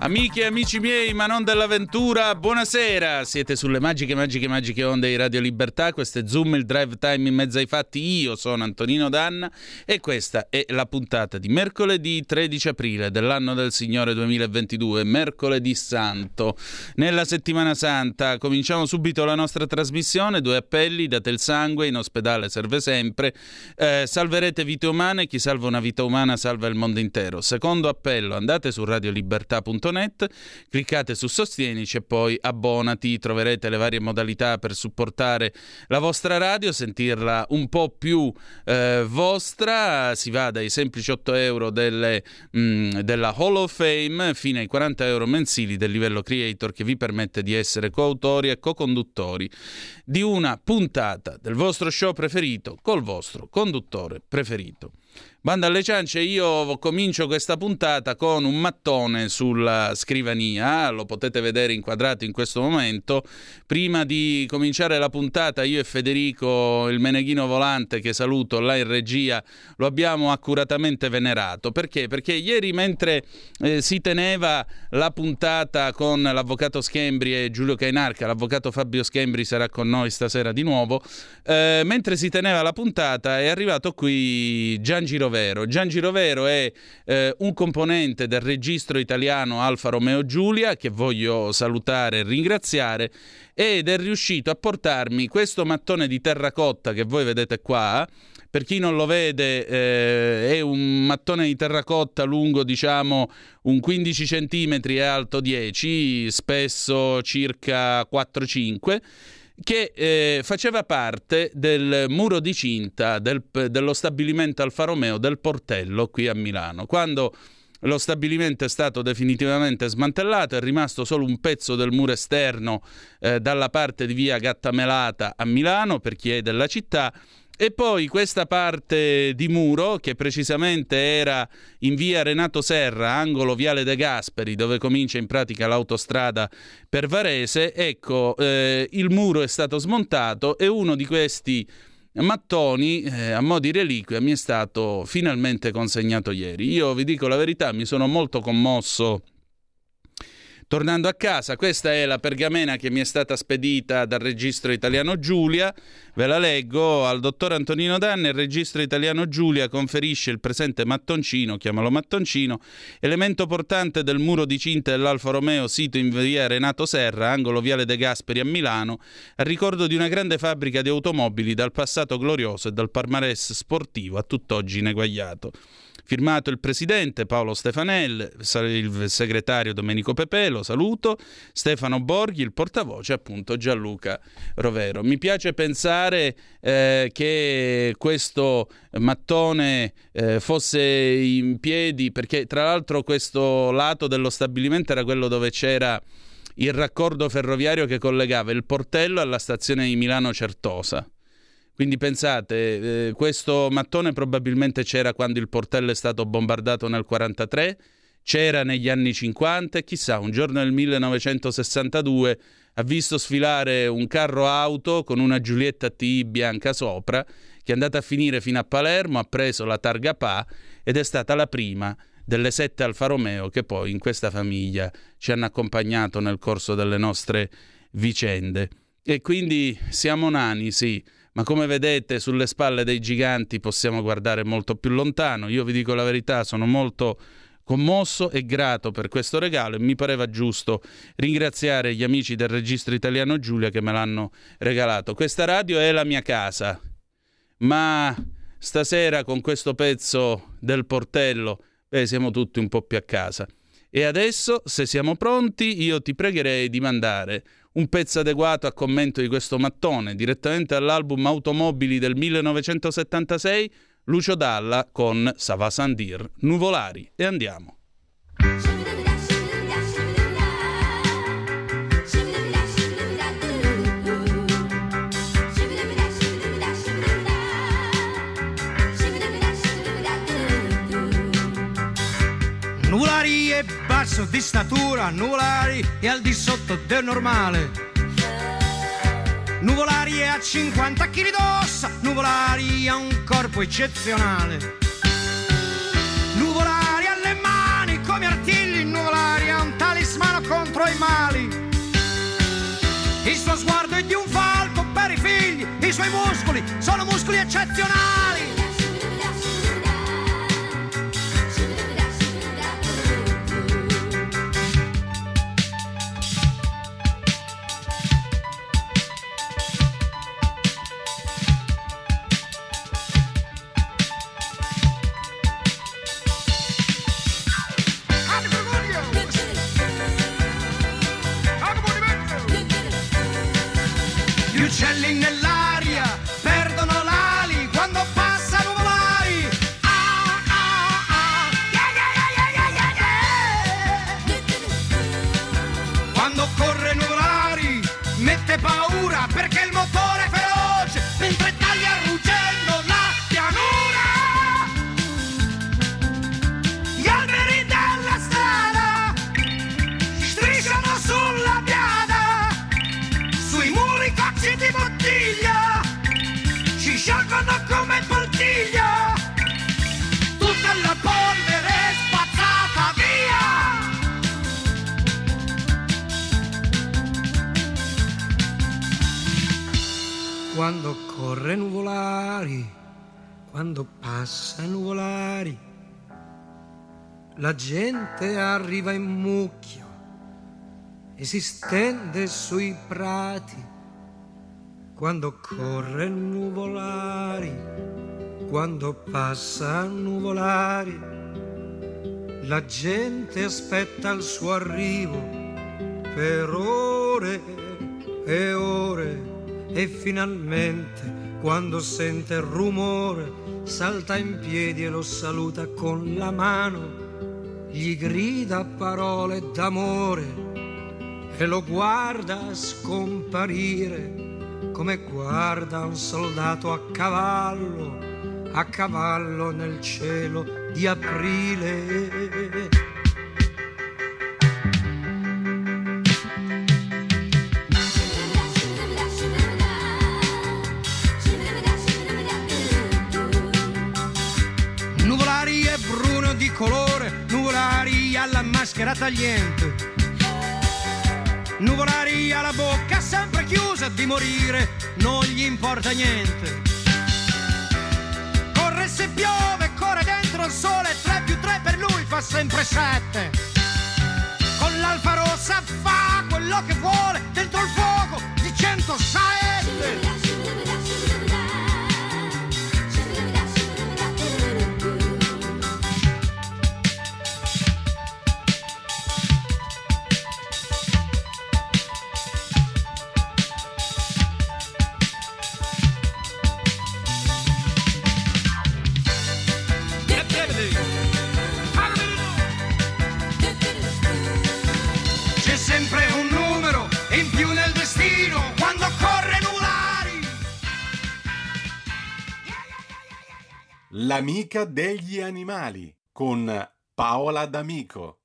Amiche e amici miei, ma non dell'avventura, buonasera! Siete sulle magiche, magiche, magiche onde di Radio Libertà. Questo è Zoom, il drive time in mezzo ai fatti. Io sono Antonino Danna e questa è la puntata di mercoledì 13 aprile dell'anno del Signore 2022, mercoledì santo. Nella settimana santa cominciamo subito la nostra trasmissione. Due appelli: date il sangue, in ospedale serve sempre. Eh, salverete vite umane, chi salva una vita umana salva il mondo intero. Secondo appello: andate su radiolibertà.com www.radioticino.net, cliccate su Sostienici e poi abbonati, troverete le varie modalità per supportare la vostra radio, sentirla un po' più eh, vostra, si va dai semplici 8 euro delle, mh, mm, della Hall of Fame fino ai 40 euro mensili del livello creator che vi permette di essere coautori e co-conduttori di una puntata del vostro show preferito col vostro conduttore preferito. Banda alle ciance, io comincio questa puntata con un mattone sulla scrivania, lo potete vedere inquadrato in questo momento. Prima di cominciare la puntata, io e Federico, il meneghino volante che saluto là in regia, lo abbiamo accuratamente venerato. Perché? Perché ieri mentre eh, si teneva la puntata con l'avvocato Schembri e Giulio Cainarca, l'avvocato Fabio Schembri sarà con noi stasera di nuovo, eh, mentre si teneva la puntata è arrivato qui Gian Girovero. Gian Girovero è eh, un componente del registro italiano Alfa Romeo Giulia che voglio salutare e ringraziare ed è riuscito a portarmi questo mattone di terracotta che voi vedete qua. Per chi non lo vede, eh, è un mattone di terracotta lungo, diciamo, un 15 cm e alto 10, spesso circa 4-5 che eh, faceva parte del muro di cinta del, dello stabilimento Alfa Romeo del Portello qui a Milano. Quando lo stabilimento è stato definitivamente smantellato, è rimasto solo un pezzo del muro esterno eh, dalla parte di via Gattamelata a Milano per chi è della città e poi questa parte di muro, che precisamente era in via Renato Serra, angolo Viale De Gasperi, dove comincia in pratica l'autostrada per Varese, ecco, eh, il muro è stato smontato e uno di questi mattoni eh, a mo' di reliquia mi è stato finalmente consegnato ieri. Io vi dico la verità, mi sono molto commosso Tornando a casa, questa è la pergamena che mi è stata spedita dal registro italiano Giulia. Ve la leggo. Al dottor Antonino Danne, il registro italiano Giulia conferisce il presente mattoncino, chiamalo mattoncino, elemento portante del muro di cinta dell'Alfa Romeo sito in via Renato Serra, angolo Viale De Gasperi a Milano, a ricordo di una grande fabbrica di automobili dal passato glorioso e dal palmarès sportivo a tutt'oggi ineguagliato. Firmato il presidente Paolo Stefanel, il segretario Domenico Pepelo, saluto, Stefano Borghi, il portavoce appunto Gianluca Rovero. Mi piace pensare eh, che questo mattone eh, fosse in piedi perché tra l'altro questo lato dello stabilimento era quello dove c'era il raccordo ferroviario che collegava il portello alla stazione di Milano Certosa. Quindi pensate, eh, questo mattone probabilmente c'era quando il portello è stato bombardato nel 1943, c'era negli anni 50 e chissà, un giorno nel 1962 ha visto sfilare un carro auto con una Giulietta T bianca sopra che è andata a finire fino a Palermo, ha preso la targa PA ed è stata la prima delle sette Alfa Romeo che poi in questa famiglia ci hanno accompagnato nel corso delle nostre vicende. E quindi siamo nani, sì, ma come vedete sulle spalle dei giganti possiamo guardare molto più lontano. Io vi dico la verità, sono molto commosso e grato per questo regalo e mi pareva giusto ringraziare gli amici del registro italiano Giulia che me l'hanno regalato. Questa radio è la mia casa, ma stasera con questo pezzo del portello, beh, siamo tutti un po' più a casa. E adesso, se siamo pronti, io ti pregherei di mandare un pezzo adeguato a commento di questo mattone, direttamente all'album Automobili del 1976, Lucio Dalla con Sava Sandir, Nuvolari. E andiamo. Nuvolari è basso di statura, nuvolari e al di sotto del normale. Nuvolari è a 50 kg d'ossa, Nuvolari ha un corpo eccezionale. Nuvolari alle mani come artigli, Nuvolari ha un talismano contro i mali. Il suo sguardo è di un falco per i figli, i suoi muscoli sono muscoli eccezionali. Quando corre nuvolari quando passa nuvolari la gente arriva in mucchio e si stende sui prati. Quando corre nuvolari, quando passa nuvolari, la gente aspetta il suo arrivo per ore e ore e finalmente quando sente il rumore salta in piedi e lo saluta con la mano, gli grida parole d'amore e lo guarda scomparire come guarda un soldato a cavallo, a cavallo nel cielo di aprile. Maschera tagliente. Nuvolari ha la bocca sempre chiusa di morire, non gli importa niente. Corre se piove, corre dentro il sole, 3 più 3 per lui fa sempre 7. Con l'alfa rossa fa quello che vuole, dentro il fuoco di 107. L'amica degli animali con Paola D'Amico.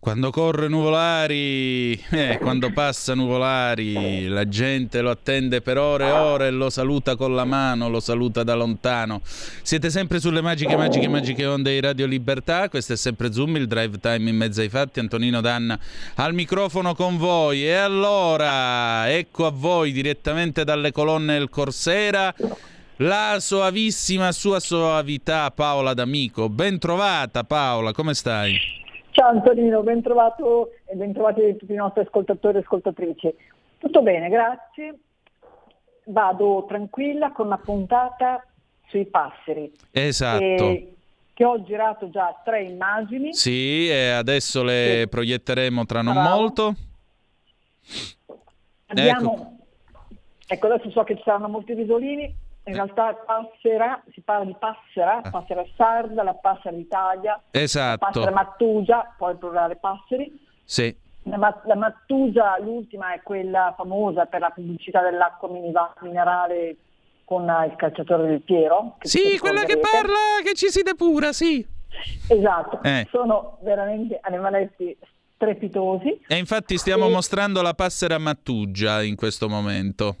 Quando corre Nuvolari, eh, quando passa Nuvolari, la gente lo attende per ore e ore e lo saluta con la mano, lo saluta da lontano. Siete sempre sulle magiche, magiche, magiche onde di Radio Libertà. Questo è sempre Zoom, il drive time in mezzo ai fatti. Antonino Danna al microfono con voi. E allora, ecco a voi direttamente dalle colonne del Corsera. La soavissima sua soavità Paola D'Amico. Ben trovata Paola, come stai? Ciao Antonino, ben trovato e ben trovati tutti i nostri ascoltatori e ascoltatrici. Tutto bene, grazie. Vado tranquilla con una puntata sui passeri. Esatto. che ho girato già tre immagini. Sì, e adesso le Sì. proietteremo tra non Bravo. molto. Abbiamo, ecco. adesso so che ci saranno molti risolini. In realtà passera, si parla di passera, passera sarda, la passera d'Italia, la Esatto. passera mattugia, poi plurale passeri. Sì. La, la Mattugia, l'ultima, è quella famosa per la pubblicità dell'acqua minerale con eh, il calciatore del Piero. Sì, quella che parla, che ci si depura, sì. Esatto, Eh. sono veramente animaletti strepitosi. E infatti stiamo Sì. mostrando la passera Mattugia in questo momento.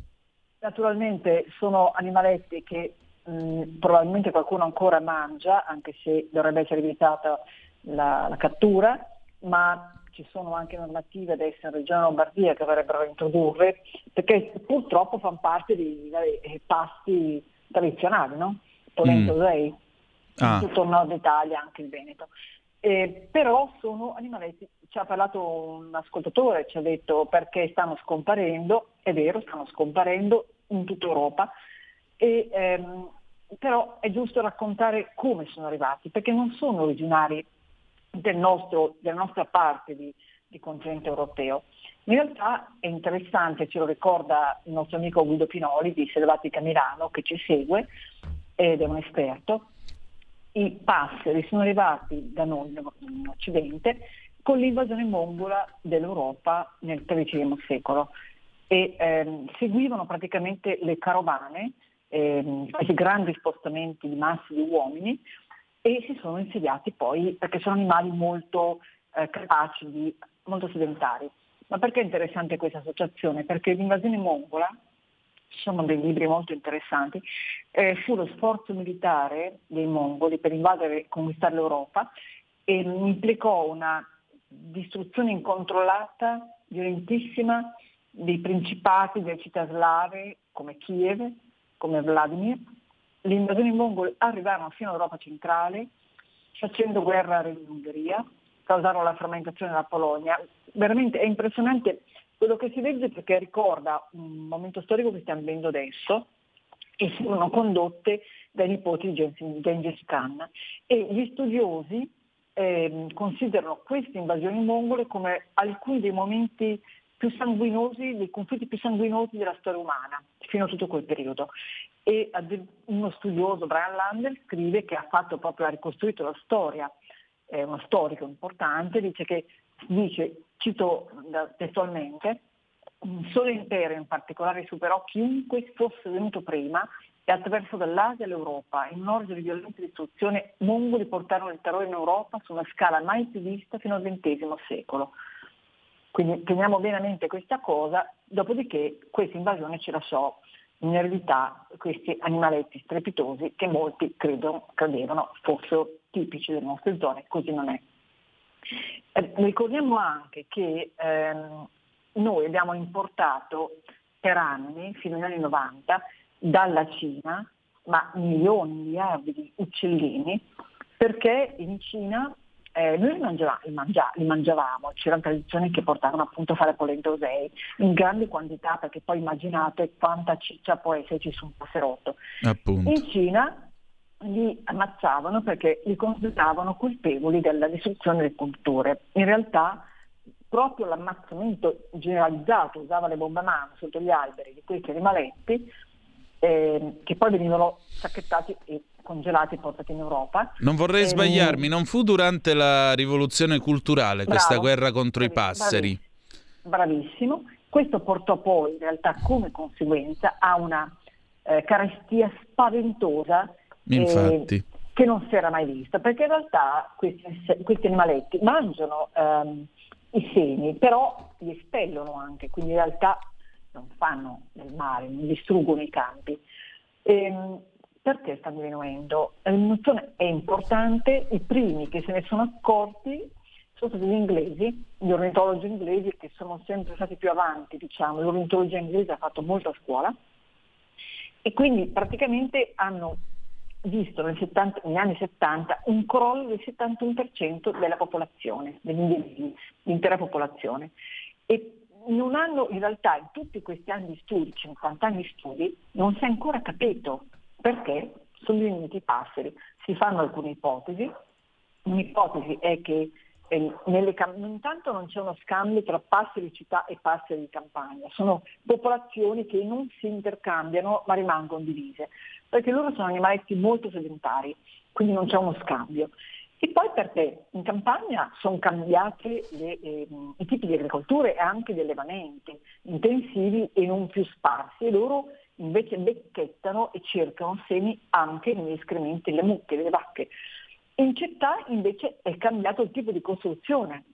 Naturalmente sono animaletti che mh, probabilmente qualcuno ancora mangia, anche se dovrebbe essere vietata la, la cattura, ma ci sono anche normative adesso in Regione Lombardia che vorrebbero introdurre, perché purtroppo fanno parte dei, dei pasti tradizionali, no? Polento Mm. Rei, Ah. tutto il nord Italia, anche il Veneto. Eh, però sono animaletti, ci ha parlato un ascoltatore, ci ha detto perché stanno scomparendo, è vero, stanno scomparendo in tutta Europa, e, ehm, però è giusto raccontare come sono arrivati, perché non sono originari del nostro- della nostra parte di, di continente europeo. In realtà è interessante, ce lo ricorda il nostro amico Guido Pinoli di Selvatica Milano che ci segue ed è un esperto, i passeri sono arrivati da noi in Occidente con l'invasione mongola dell'Europa nel XIII secolo e ehm, seguivano praticamente le carovane, ehm, questi grandi spostamenti di masse di uomini e si sono insediati poi perché sono animali molto eh, capaci, di, molto sedentari. Ma perché è interessante questa associazione? Perché l'invasione mongola, ci sono dei libri molto interessanti, eh, fu lo sforzo militare dei mongoli per invadere e conquistare l'Europa e implicò una distruzione incontrollata, violentissima, dei principati, delle città slave come Kiev, come Vladimir. Le invasioni mongole arrivarono fino all'Europa centrale, facendo guerra all'Ungheria, causarono la frammentazione della Polonia. Veramente è impressionante quello che si legge perché ricorda un momento storico che stiamo vivendo adesso e furono condotte dai nipoti di Gengis Khan. E gli studiosi ehm, considerano queste invasioni mongole come alcuni dei momenti più sanguinosi, dei conflitti più sanguinosi della storia umana, fino a tutto quel periodo. E uno studioso, Brian Lander, scrive che ha fatto proprio, ha ricostruito la storia, è uno storico importante, dice che, dice, cito testualmente, un solo impero in particolare superò chiunque fosse venuto prima e attraverso dall'Asia all'Europa, in un orgio di violenta distruzione, mongoli portarono il terrore in Europa su una scala mai più vista fino al XX secolo. Quindi teniamo bene a mente questa cosa, dopodiché questa invasione ci lasciò in eredità questi animaletti strepitosi che molti credono, credevano fossero tipici delle nostre zone, così non è. Eh, ricordiamo anche che ehm, noi abbiamo importato per anni, fino agli anni 90, dalla Cina, ma milioni, miliardi di uccellini, perché in Cina eh, noi li, mangiava- li mangia- li mangiavamo, c'erano tradizioni che portavano appunto a fare polentosei in grandi quantità, perché poi immaginate quanta ciccia può esserci su un passerotto. Appunto. In Cina li ammazzavano perché li consideravano colpevoli della distruzione delle culture. In realtà proprio l'ammazzamento generalizzato, usava le bombe a mano sotto gli alberi di questi animaletti, eh, che poi venivano sacchettati e congelati e portati in Europa. Non vorrei Ehm, sbagliarmi, non fu durante la rivoluzione culturale questa Bravo, guerra contro i bravi- passeri. Bravissimo. Questo portò poi in realtà come conseguenza a una eh, carestia spaventosa eh, che non si era mai vista, perché in realtà questi, questi animaletti mangiano ehm, i semi, però li espellono anche, quindi in realtà non fanno del male, non distruggono i campi. Ehm, perché sta diminuendo? L'eliminazione è importante, i primi che se ne sono accorti sono stati gli inglesi, gli ornitologi inglesi che sono sempre stati più avanti, diciamo, l'ornitologia inglese ha fatto molto a scuola e quindi praticamente hanno visto nel 70 negli anni 70 un crollo del 71% della popolazione, degli individui, l'intera popolazione. E non hanno in realtà in tutti questi anni di studi, 50 anni di studi, non si è ancora capito perché sono diminuiti i passeri. Si fanno alcune ipotesi. Un'ipotesi è che eh, nelle intanto non c'è uno scambio tra passeri città e passeri di campagna, sono popolazioni che non si intercambiano ma rimangono divise, perché loro sono animaletti molto sedentari, quindi non c'è uno scambio. E poi perché in campagna sono cambiati ehm, i tipi di agricoltura e anche di allevamenti intensivi e non più sparsi e loro invece becchettano e cercano semi anche negli escrementi delle mucche, delle vacche. In città invece è cambiato il tipo di costruzione.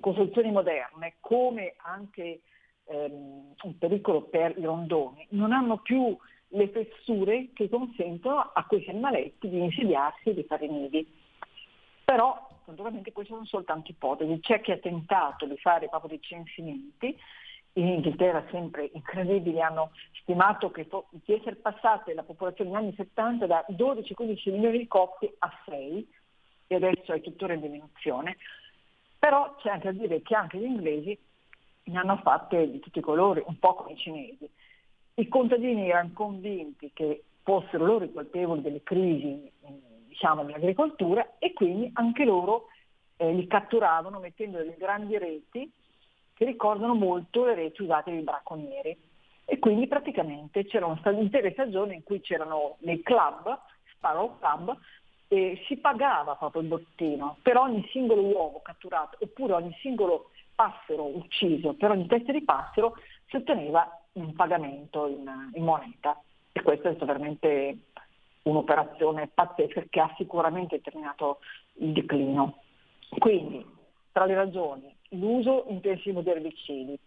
Costruzioni moderne, come anche ehm, un pericolo per i rondoni, non hanno più le fessure che consentono a questi animaletti di insediarsi e di fare nidi. Però naturalmente queste sono soltanto ipotesi, c'è chi ha tentato di fare proprio dei censimenti, in Inghilterra sempre incredibili, hanno stimato che fo- di essere passate la popolazione negli anni 70 da 12-15 milioni di coppie a 6 e adesso è tuttora in diminuzione, però c'è anche da dire che anche gli inglesi ne hanno fatte di tutti i colori, un po' come i cinesi. I contadini erano convinti che fossero loro i colpevoli delle crisi diciamo, dell'agricoltura e quindi anche loro eh, li catturavano mettendo delle grandi reti che ricordano molto le reti usate dai bracconieri. E quindi praticamente c'erano state intere stagioni in cui c'erano dei club, Sparrow Club, e si pagava proprio il bottino per ogni singolo uovo catturato oppure ogni singolo passero ucciso, per ogni testa di passero si otteneva un pagamento in, in moneta. E questo è stato veramente un'operazione pazzesca che ha sicuramente determinato il declino. Quindi, tra le ragioni, l'uso intensivo di erbicidi,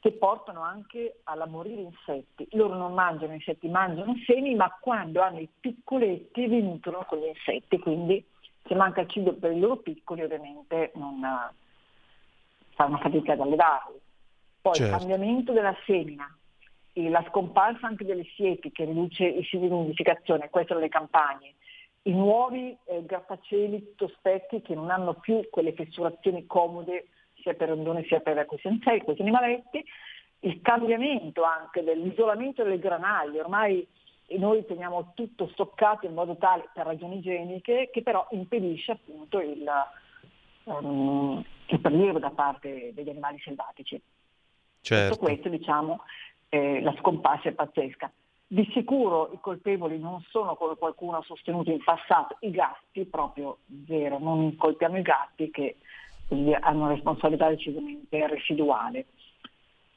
che portano anche alla morire insetti. Loro non mangiano insetti, mangiano semi, ma quando hanno i piccoletti vi nutrono con gli insetti, quindi se manca il cibo per i loro piccoli ovviamente non eh, fanno fatica ad allevarli. Poi Certo. il cambiamento della semina, e la scomparsa anche delle siepi che riduce i siti di nidificazione, queste sono le campagne, i nuovi eh, grattacieli tospetti che non hanno più quelle fessurazioni comode sia per rondone sia per questi insetti, questi animaletti, il cambiamento anche dell'isolamento delle granaglie, ormai noi teniamo tutto stoccato in modo tale per ragioni igieniche che però impedisce appunto il, ehm, il prelievo da parte degli animali selvatici. Certo. Tutto questo diciamo eh, la scomparsa è pazzesca. Di sicuro i colpevoli non sono come qualcuno ha sostenuto in passato, i gatti, proprio zero, non colpiamo i gatti che quindi hanno una responsabilità decisamente residuale.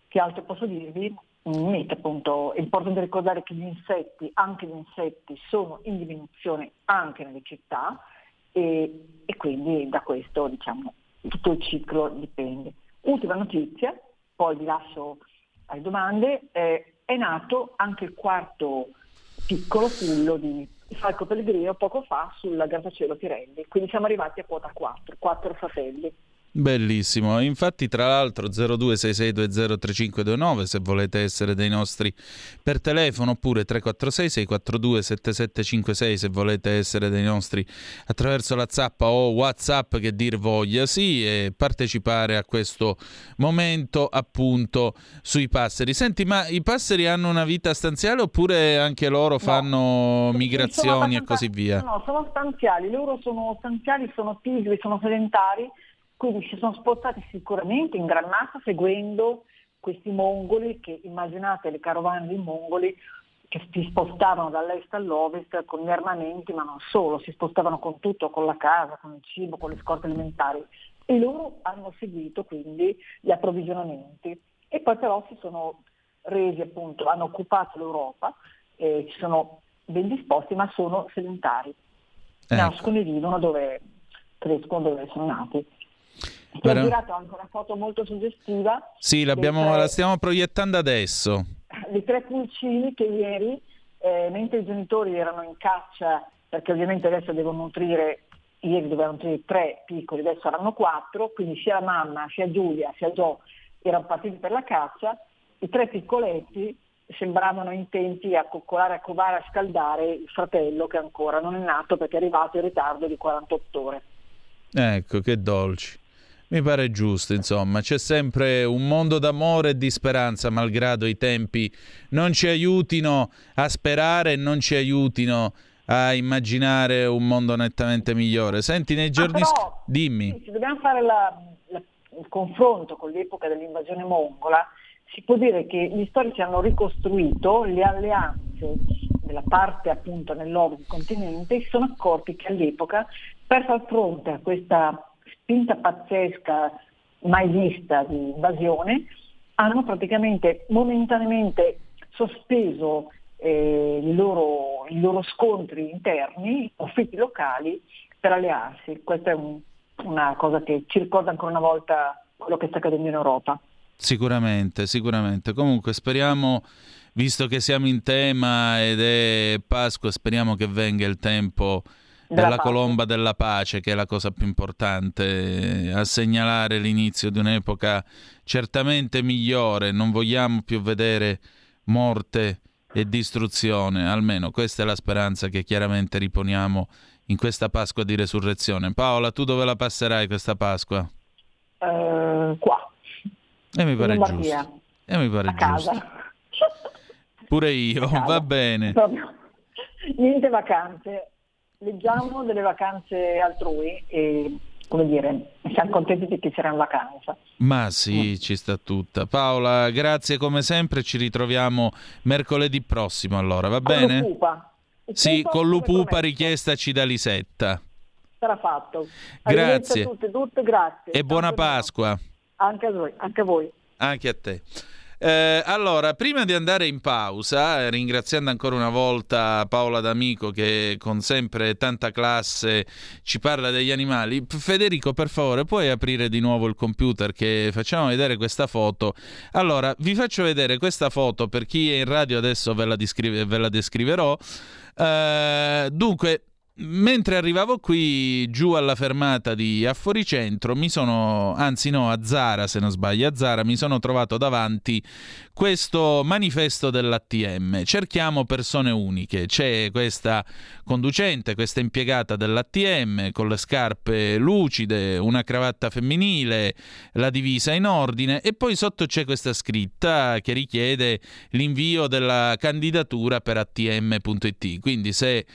Che altro posso dirvi? Niente, appunto, è importante ricordare che gli insetti, anche gli insetti, sono in diminuzione anche nelle città e, e quindi da questo diciamo, tutto il ciclo dipende. Ultima notizia, poi vi lascio alle domande, eh, è nato anche il quarto piccolo pullo di Falco Pellegrino poco fa sul grattacielo Pirelli, quindi siamo arrivati a quota 4, quattro fratelli. Bellissimo, infatti tra l'altro 0266203529 se volete essere dei nostri per telefono oppure 346 642 7756 se volete essere dei nostri attraverso la zappa o whatsapp che dir voglia sì e partecipare a questo momento appunto sui passeri. Senti ma i passeri hanno una vita stanziale oppure anche loro fanno Sono migrazioni e così via? No, sono stanziali, loro sono stanziali, sono pigri, sono sedentari, quindi si sono spostati sicuramente in gran massa seguendo questi mongoli che immaginate le carovane di mongoli che si spostavano dall'est all'ovest con gli armamenti, ma non solo, si spostavano con tutto, con la casa, con il cibo, con le scorte alimentari e loro hanno seguito quindi gli approvvigionamenti e poi però si sono resi appunto, hanno occupato l'Europa, eh, ci sono ben disposti ma sono sedentari, Ecco. nascono e vivono dove crescono, dove sono nati. Ti ho girato anche una foto molto suggestiva Sì, tre- la stiamo proiettando adesso. dei tre pulcini che ieri, eh, mentre i genitori erano in caccia, perché ovviamente adesso devono nutrire, ieri dovevano nutrire tre piccoli, adesso saranno quattro, quindi sia la mamma, sia Giulia, sia Gio erano partiti per la caccia, i tre piccoletti sembravano intenti a coccolare, a covare, a scaldare il fratello che ancora non è nato perché è arrivato in ritardo di 48 ore. Ecco, che dolci. Mi pare giusto, insomma, c'è sempre un mondo d'amore e di speranza, malgrado i tempi non ci aiutino a sperare e non ci aiutino a immaginare un mondo nettamente migliore. Senti, nei giorni... Ah, sc- però, Dimmi. se dobbiamo fare la- la- il confronto con l'epoca dell'invasione mongola, si può dire che gli storici hanno ricostruito le alleanze della parte appunto nell'ovest del continente e sono accorti che all'epoca per far fronte a questa spinta pazzesca mai vista di invasione hanno praticamente momentaneamente sospeso eh, i, loro, i loro scontri interni, i conflitti locali per allearsi. Questa è un- una cosa che ci ricorda ancora una volta quello che sta accadendo in Europa. Sicuramente, sicuramente. Comunque speriamo, visto che siamo in tema ed è Pasqua, speriamo che venga il tempo della, Della pace. colomba della pace, che è la cosa più importante, a segnalare l'inizio di un'epoca certamente migliore. Non vogliamo più vedere morte e distruzione, almeno questa è la speranza che chiaramente riponiamo in questa Pasqua di resurrezione. Paola, tu dove la passerai questa Pasqua? Eh, qua, E mi pare giusto. E mi pare a giusto. casa. Pure io, va bene. Proprio. Niente vacanze. Leggiamo delle vacanze altrui e, come dire, siamo contenti di che sarà in vacanza. Ma sì, ci sta tutta. Paola, grazie come sempre, ci ritroviamo mercoledì prossimo allora, va Con bene? l'Upupa. Sì, Pupa, con l'Upupa richiestaci da Lisetta. Sarà fatto. Grazie. A tutte, tutte, grazie. E buona. Pasqua Anche a voi. Anche a voi. anche a te. Eh, allora, prima di andare in pausa, eh, ringraziando ancora una volta Paola D'Amico che con sempre tanta classe ci parla degli animali, Federico per favore puoi aprire di nuovo il computer che facciamo vedere questa foto. Allora, vi faccio vedere questa foto per chi è in radio adesso ve la, descri- ve la descriverò. Eh, dunque, mentre arrivavo qui giù alla fermata di Afforicentro, mi sono, anzi no, a Zara se non sbaglio, a Zara mi sono trovato davanti questo manifesto dell'ATM. Cerchiamo persone uniche. C'è questa conducente, questa impiegata dell'ATM con le scarpe lucide, una cravatta femminile, la divisa in ordine e poi sotto c'è questa scritta che richiede l'invio della candidatura per atm.it. Quindi se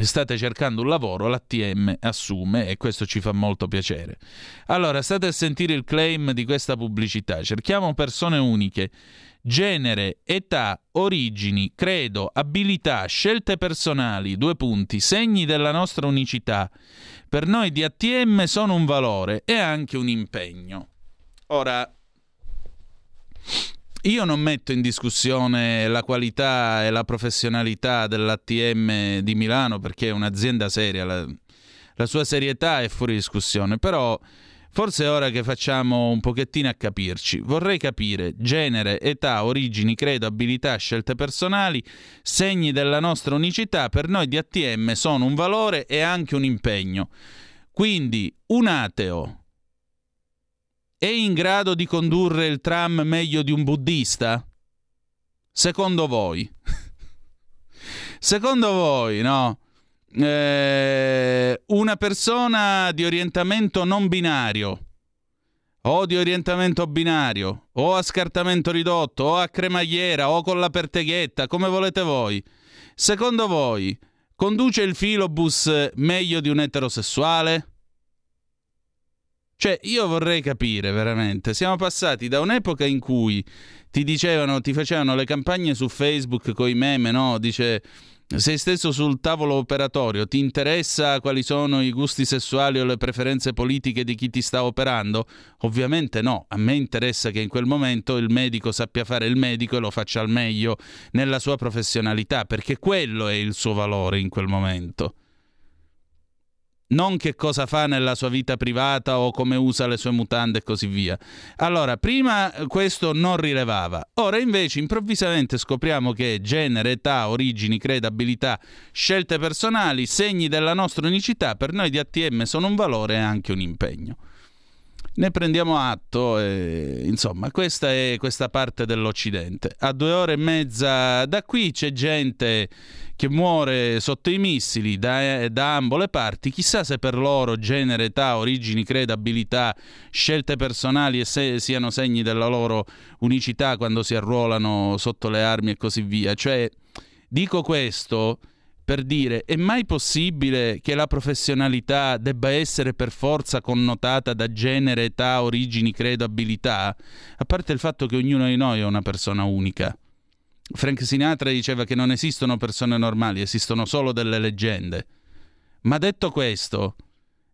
state cercando un lavoro, l'ATM assume e questo ci fa molto piacere. Allora, state a sentire il claim di questa pubblicità. Cerchiamo persone uniche. Genere, età, origini, credo, abilità, scelte personali, due punti, segni della nostra unicità. Per noi di ATM sono un valore e anche un impegno. Ora, io non metto in discussione la qualità e la professionalità dell'ATM di Milano perché è un'azienda seria, la, la sua serietà è fuori discussione, però forse è ora che facciamo un pochettino a capirci. Vorrei capire genere, età, origini, credo, abilità, scelte personali, segni della nostra unicità, per noi di ATM sono un valore e anche un impegno. Quindi un ateo è in grado di condurre il tram meglio di un buddista? Secondo voi? Secondo voi, no? Eh, una persona di orientamento non binario o di orientamento binario o a scartamento ridotto o a cremagliera o con la perteghetta, come volete voi. Secondo voi conduce il filobus meglio di un eterosessuale? Cioè, io vorrei capire veramente. Siamo passati da un'epoca in cui ti dicevano, ti facevano le campagne su Facebook con i meme, no? Dice. Sei stesso sul tavolo operatorio, ti interessa quali sono i gusti sessuali o le preferenze politiche di chi ti sta operando? Ovviamente no, a me interessa che in quel momento il medico sappia fare il medico e lo faccia al meglio nella sua professionalità, perché quello è il suo valore in quel momento non che cosa fa nella sua vita privata o come usa le sue mutande e così via. Allora, prima questo non rilevava, ora invece improvvisamente scopriamo che genere, età, origini, credo, abilità, scelte personali, segni della nostra unicità per noi di ATM sono un valore e anche un impegno. Ne prendiamo atto e insomma questa è questa parte dell'Occidente. A due ore e mezza da qui c'è gente che muore sotto i missili da, da ambo le parti. Chissà se per loro genere, età, origini, credo, abilità, scelte personali e se siano segni della loro unicità quando si arruolano sotto le armi e così via. Cioè, dico questo per dire è mai possibile che la professionalità debba essere per forza connotata da genere, età, origini, credo, abilità? A parte il fatto che ognuno di noi è una persona unica. Frank Sinatra diceva che non esistono persone normali, esistono solo delle leggende. Ma detto questo,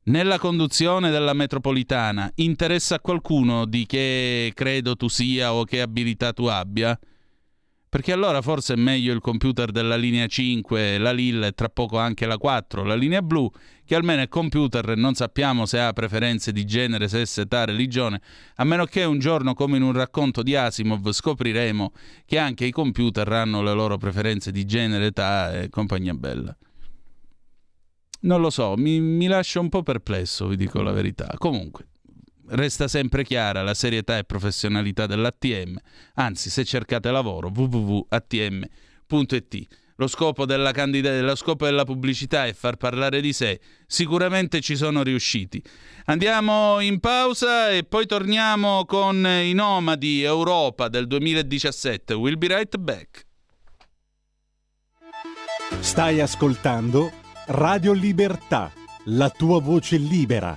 nella conduzione della metropolitana interessa a qualcuno di che credo tu sia o che abilità tu abbia? Perché allora forse è meglio il computer della linea 5, la Lilla e tra poco anche la 4, la linea blu, che almeno è computer e non sappiamo se ha preferenze di genere, sesso, età, religione, a meno che un giorno, come in un racconto di Asimov, scopriremo che anche i computer hanno le loro preferenze di genere, età e compagnia bella. Non lo so, mi, mi lascia un po' perplesso, vi dico la verità. Comunque, resta sempre chiara la serietà e professionalità dell'ATM, anzi se cercate lavoro www.atm.it. Lo scopo, della candida- lo scopo della pubblicità è far parlare di sé, sicuramente ci sono riusciti. Andiamo in pausa e poi torniamo con i Nomadi Europa del 2017. We'll be right back. Stai ascoltando Radio Libertà, la tua voce libera,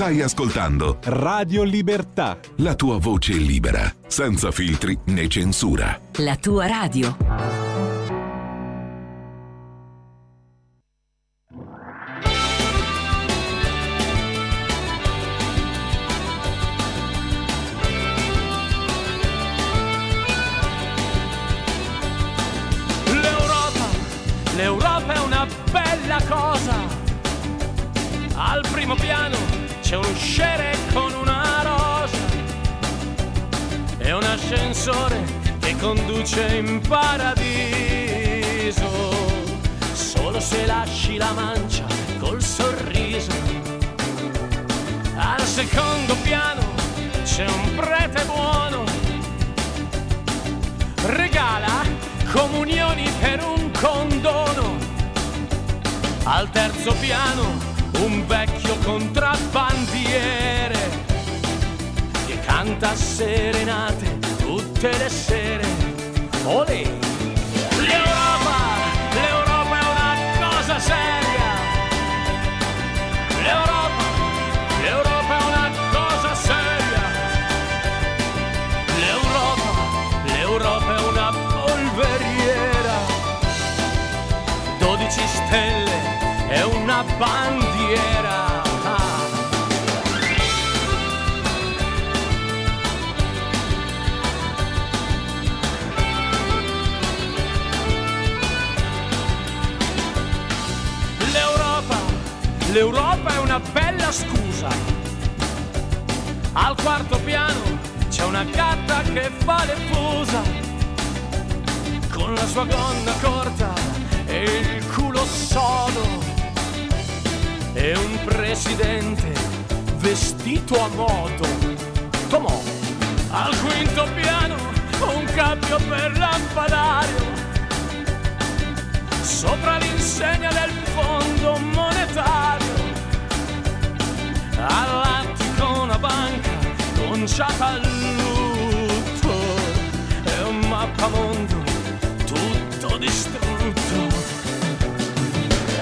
Stai ascoltando Radio Libertà. la tua voce libera, senza filtri né censura. La tua radio. L'Europa, l'Europa è una bella cosa. Al primo piano c'è un scere con una rosa e un ascensore che conduce in paradiso. Solo se lasci la mancia col sorriso. Al secondo piano c'è un prete buono regala comunioni per un condono. Al terzo piano un vecchio contrabbandiere che canta serenate tutte le sere. Olè! L'Europa, l'Europa è una cosa seria. L'Europa, l'Europa è una cosa seria. L'Europa, l'Europa è una polveriera. 12 stelle è una bandiera. l'Europa è una bella scusa. Al quarto piano c'è una gatta che fa le fusa con la sua gonna corta e il culo sodo. E un presidente vestito a modo. Tomò, al quinto piano un cambio per lampadario. Sopra l'insegna del fondo monetario all'attico una banca conciata al lutto. E un mappamondo tutto distrutto.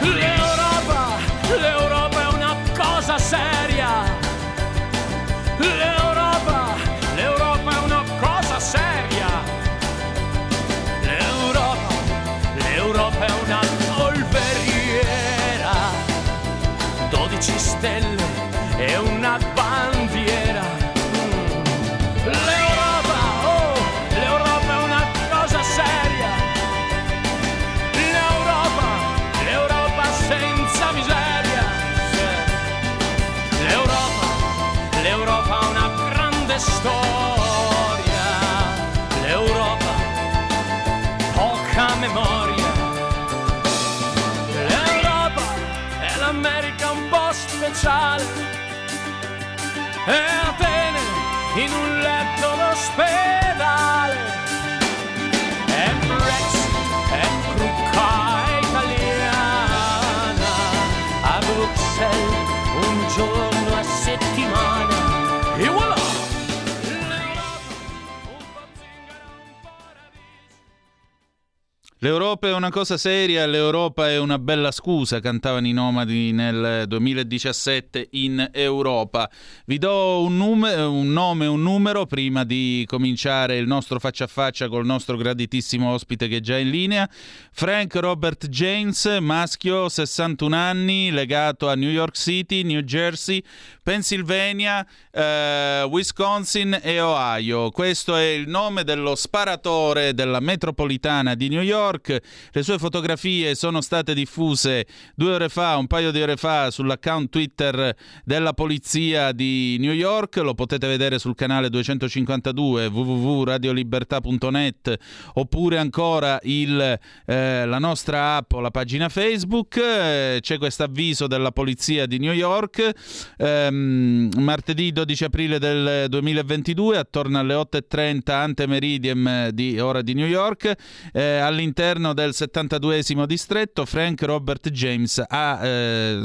l'Europa l'Europa è una cosa seria. l'Europa L'Europa è una cosa seria, l'Europa è una bella scusa, cantavano i nomadi nel 2017 in Europa. Vi do un, num- un nome un numero prima di cominciare il nostro faccia a faccia col nostro graditissimo ospite che è già in linea. Frank Robert James, maschio, 61 anni, legato a New York City, New Jersey, Pennsylvania, eh, Wisconsin e Ohio. Questo è il nome dello sparatore della metropolitana di New York. Le sue fotografie sono state diffuse due ore fa, un paio di ore fa, sull'account Twitter della polizia di New York. Lo potete vedere sul canale 252 www.radiolibertà.net oppure ancora il, eh, la nostra app o la pagina Facebook. Eh, c'è questo avviso della polizia di New York. Ehm, martedì 12 aprile del 2022, attorno alle 8.30 ante meridiem di ora di New York, eh, all'interno del 72esimo distretto, Frank Robert James ha eh,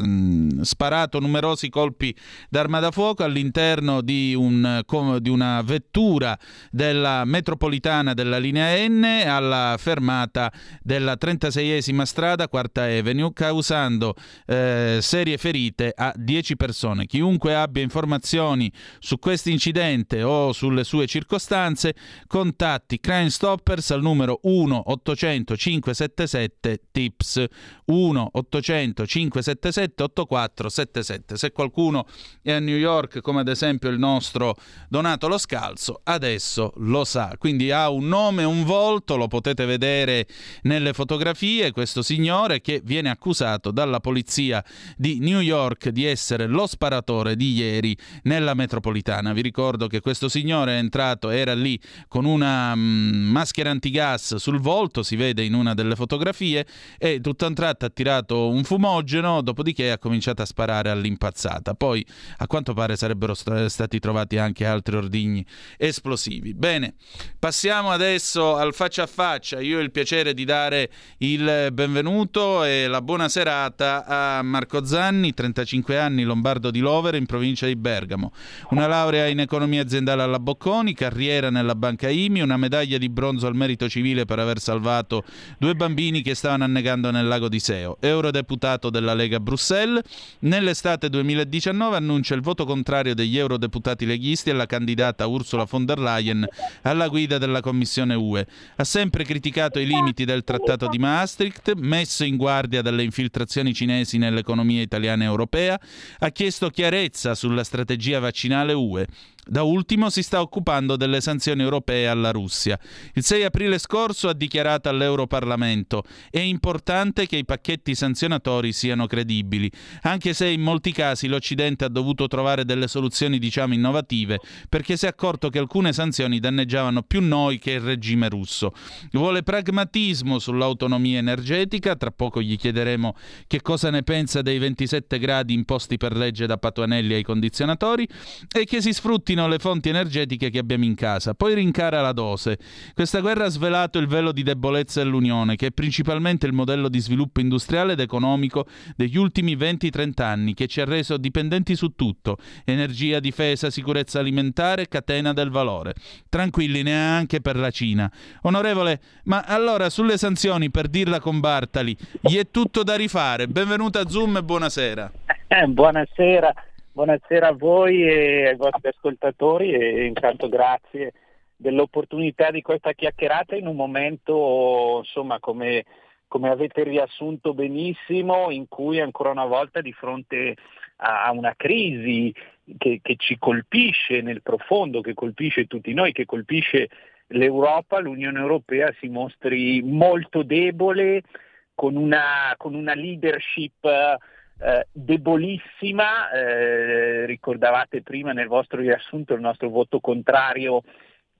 sparato numerosi colpi d'arma da fuoco all'interno di, un, di una vettura della metropolitana della linea N alla fermata della 36esima strada, Quarta Avenue, causando eh, serie ferite a 10 persone. Chiunque abbia informazioni su questo incidente o sulle sue circostanze, contatti Crime Stoppers al numero 1 800 577 TIPS 1 800 577 8477. Se qualcuno è a New York, come ad esempio il nostro Donato Lo Scalzo, adesso lo sa. Quindi ha un nome, un volto, lo potete vedere nelle fotografie, questo signore che viene accusato dalla polizia di New York di essere lo sparatore di ieri nella metropolitana. Vi ricordo che questo signore è entrato, era lì con una mm, maschera antigas sul volto, si vede in una delle fotografie, e tutto a un tratto ha tirato un fumogeno, dopodiché ha cominciato a sparare all'impazzata. Poi a quanto pare sarebbero st- stati trovati anche altri ordigni esplosivi. Bene, passiamo adesso al faccia a faccia. Io ho il piacere di dare il benvenuto e la buona serata a Marco Zanni, 35 anni, lombardo di Lovere, in provincia di Bergamo. Una laurea in economia aziendale alla Bocconi, carriera nella banca IMI, una medaglia di bronzo al merito civile per aver salvato due bambini che stavano annegando nel lago di Seo. Eurodeputato della Lega Bruxelles. Nell'estate 2019 annuncia il voto contrario degli eurodeputati leghisti alla candidata Ursula von der Leyen alla guida della Commissione UE. Ha sempre criticato i limiti del Trattato di Maastricht, messo in guardia dalle infiltrazioni cinesi nell'economia italiana e europea, ha chiesto chiarezza sulla strategia vaccinale UE. Da ultimo si sta occupando delle sanzioni europee alla Russia. Il 6 aprile scorso ha dichiarato all'Europarlamento è importante che i pacchetti sanzionatori siano credibili, anche se in molti casi l'Occidente ha dovuto trovare delle soluzioni diciamo innovative perché si è accorto che alcune sanzioni danneggiavano più noi che il regime russo. Vuole pragmatismo sull'autonomia energetica, tra poco gli chiederemo che cosa ne pensa dei 27 gradi imposti per legge da Patuanelli ai condizionatori e che si sfrutti le fonti energetiche che abbiamo in casa. Poi rincara la dose. Questa guerra ha svelato il velo di debolezza dell'Unione, che è principalmente il modello di sviluppo industriale ed economico degli ultimi 20-30 anni, che ci ha reso dipendenti su tutto: energia, difesa, sicurezza alimentare, catena del valore. Tranquilli neanche per la Cina. Onorevole, ma allora sulle sanzioni, per dirla con Bartali, gli è tutto da rifare. Benvenuta a Zoom e buonasera. Eh, buonasera. Buonasera a voi e ai vostri ascoltatori e intanto grazie dell'opportunità di questa chiacchierata in un momento, insomma, come, come avete riassunto benissimo, in cui ancora una volta di fronte a una crisi che, che ci colpisce nel profondo, che colpisce tutti noi, che colpisce l'Europa, l'Unione Europea si mostri molto debole, con una, con una leadership eh, debolissima, eh, ricordavate prima nel vostro riassunto il nostro voto contrario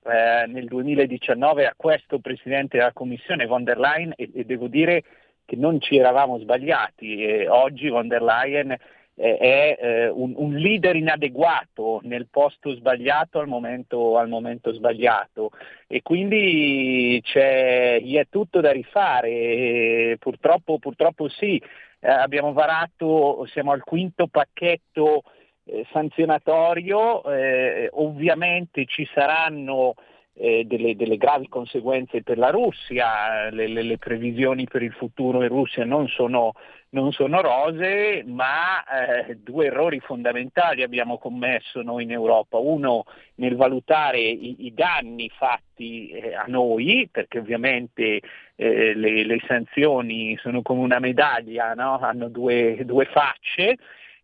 eh, nel 2019 a questo Presidente della Commissione von der Leyen e, e devo dire che non ci eravamo sbagliati e oggi von der Leyen è eh, un, un, leader inadeguato nel posto sbagliato al momento, al momento sbagliato. E quindi c'è, gli è tutto da rifare purtroppo, purtroppo sì, eh, abbiamo varato, siamo al quinto pacchetto eh, sanzionatorio, eh, ovviamente ci saranno eh, delle, delle, gravi conseguenze per la Russia, le, le, le, previsioni per il futuro in Russia non sono, non sono rose, ma eh, due errori fondamentali abbiamo commesso noi in Europa. Uno nel valutare i, i danni fatti eh, a noi, perché ovviamente eh, le, le, sanzioni sono come una medaglia, no? hanno due, due facce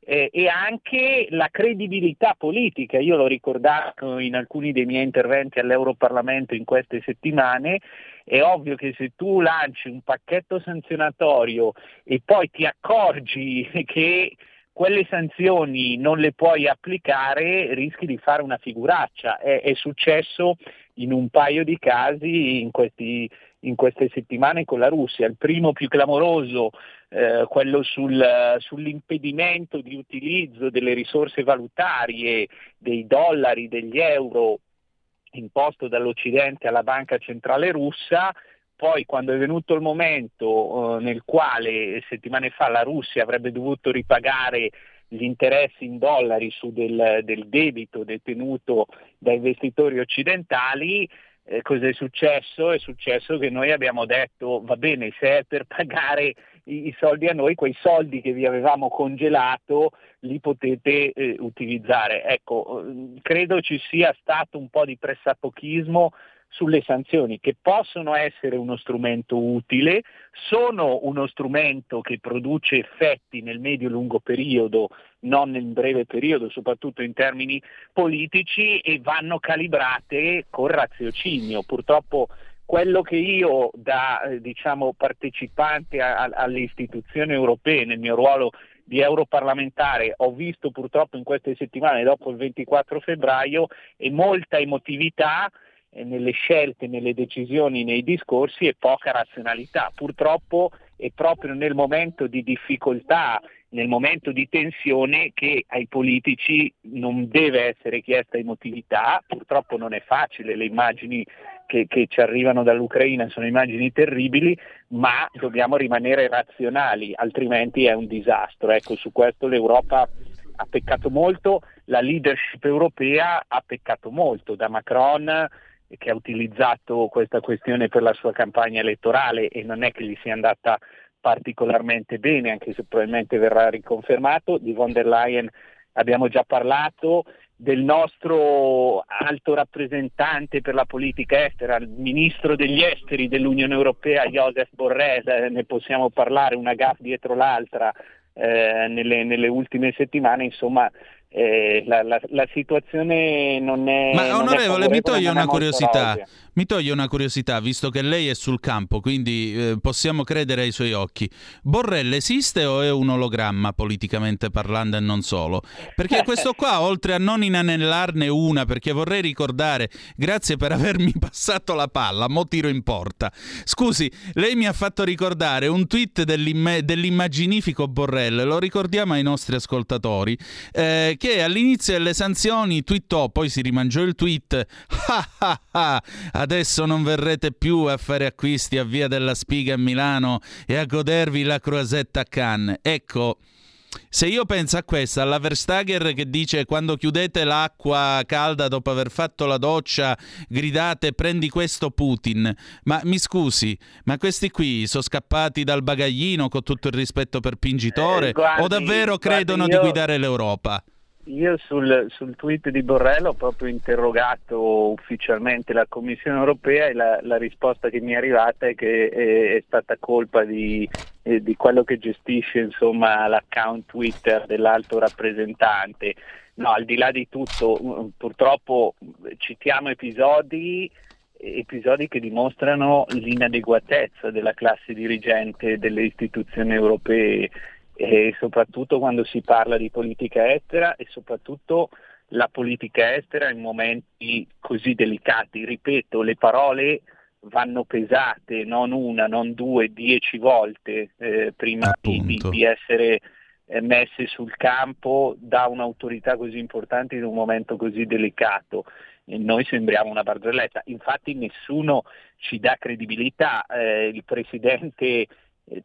eh, e anche la credibilità politica. Io l'ho ricordato in alcuni dei miei interventi all'Europarlamento in queste settimane, è ovvio che se tu lanci un pacchetto sanzionatorio e poi ti accorgi che quelle sanzioni non le puoi applicare, rischi di fare una figuraccia. È, è successo in un paio di casi in, questi, in, queste settimane con la Russia. Il primo più clamoroso, eh, quello sul, sull'impedimento di utilizzo delle risorse valutarie, dei dollari, degli euro imposto dall'Occidente alla Banca Centrale Russa, poi quando è venuto il momento eh, nel quale settimane fa la Russia avrebbe dovuto ripagare gli interessi in dollari su del, del debito detenuto da investitori occidentali, eh, cosa è successo? È successo che noi abbiamo detto va bene, se è per pagare i, i soldi a noi, quei soldi che vi avevamo congelato li potete eh, utilizzare. Ecco, credo ci sia stato un po' di pressapochismo sulle sanzioni che possono essere uno strumento utile, sono uno strumento che produce effetti nel medio-lungo periodo, non nel breve periodo, soprattutto in termini politici e vanno calibrate con raziocinio. Purtroppo quello che io da eh, diciamo, partecipante a, a, alle istituzioni europee nel mio ruolo di europarlamentare ho visto purtroppo in queste settimane dopo il 24 febbraio è molta emotività nelle scelte, nelle decisioni, nei discorsi e poca razionalità. Purtroppo è proprio nel momento di difficoltà, nel momento di tensione che ai politici non deve essere chiesta emotività, purtroppo non è facile, le immagini che, che ci arrivano dall'Ucraina sono immagini terribili, ma dobbiamo rimanere razionali, altrimenti è un disastro. Ecco, su questo l'Europa ha peccato molto, la leadership europea ha peccato molto, da Macron che ha utilizzato questa questione per la sua campagna elettorale e non è che gli sia andata particolarmente bene, anche se probabilmente verrà riconfermato. Di von der Leyen abbiamo già parlato, del nostro alto rappresentante per la politica estera, il ministro degli esteri dell'Unione Europea, Joseph Borrell, ne possiamo parlare una gaff dietro l'altra eh, nelle, nelle ultime settimane, insomma eh, la, la, la, situazione non è... Ma non onorevole, è mi toglie una curiosità. Mi toglie una curiosità, visto che lei è sul campo, quindi eh, possiamo credere ai suoi occhi. Borrell esiste o è un ologramma politicamente parlando e non solo? Perché questo qua, oltre a non inanellarne una, perché vorrei ricordare, grazie per avermi passato la palla, mo tiro in porta. Scusi, lei mi ha fatto ricordare un tweet dell'immaginifico Borrell, lo ricordiamo ai nostri ascoltatori, eh, che all'inizio delle sanzioni twittò, poi si rimangiò il tweet, ah ah ah, adesso non verrete più a fare acquisti a Via della Spiga a Milano e a godervi la croisette a Cannes. Ecco, se io penso a questa, alla Verstager che dice quando chiudete l'acqua calda dopo aver fatto la doccia, gridate prendi questo Putin. Ma mi scusi, ma questi qui sono scappati dal bagaglino con tutto il rispetto per Pingitore Eh, guardi, o davvero credono di io- guidare l'Europa? Io sul, sul tweet di Borrell ho proprio interrogato ufficialmente la Commissione europea e la, la risposta che mi è arrivata è che è, è stata colpa di, eh, di quello che gestisce insomma, l'account Twitter dell'alto rappresentante. No, al di là di tutto, mm, purtroppo citiamo episodi episodi che dimostrano l'inadeguatezza della classe dirigente delle istituzioni europee e soprattutto quando si parla di politica estera e soprattutto la politica estera in momenti così delicati. Ripeto, le parole vanno pesate, non una, non due, dieci volte eh, prima di, di- essere eh, messe sul campo da un'autorità così importante in un momento così delicato. E noi sembriamo una barzelletta, infatti nessuno ci dà credibilità, Eh, il presidente eh,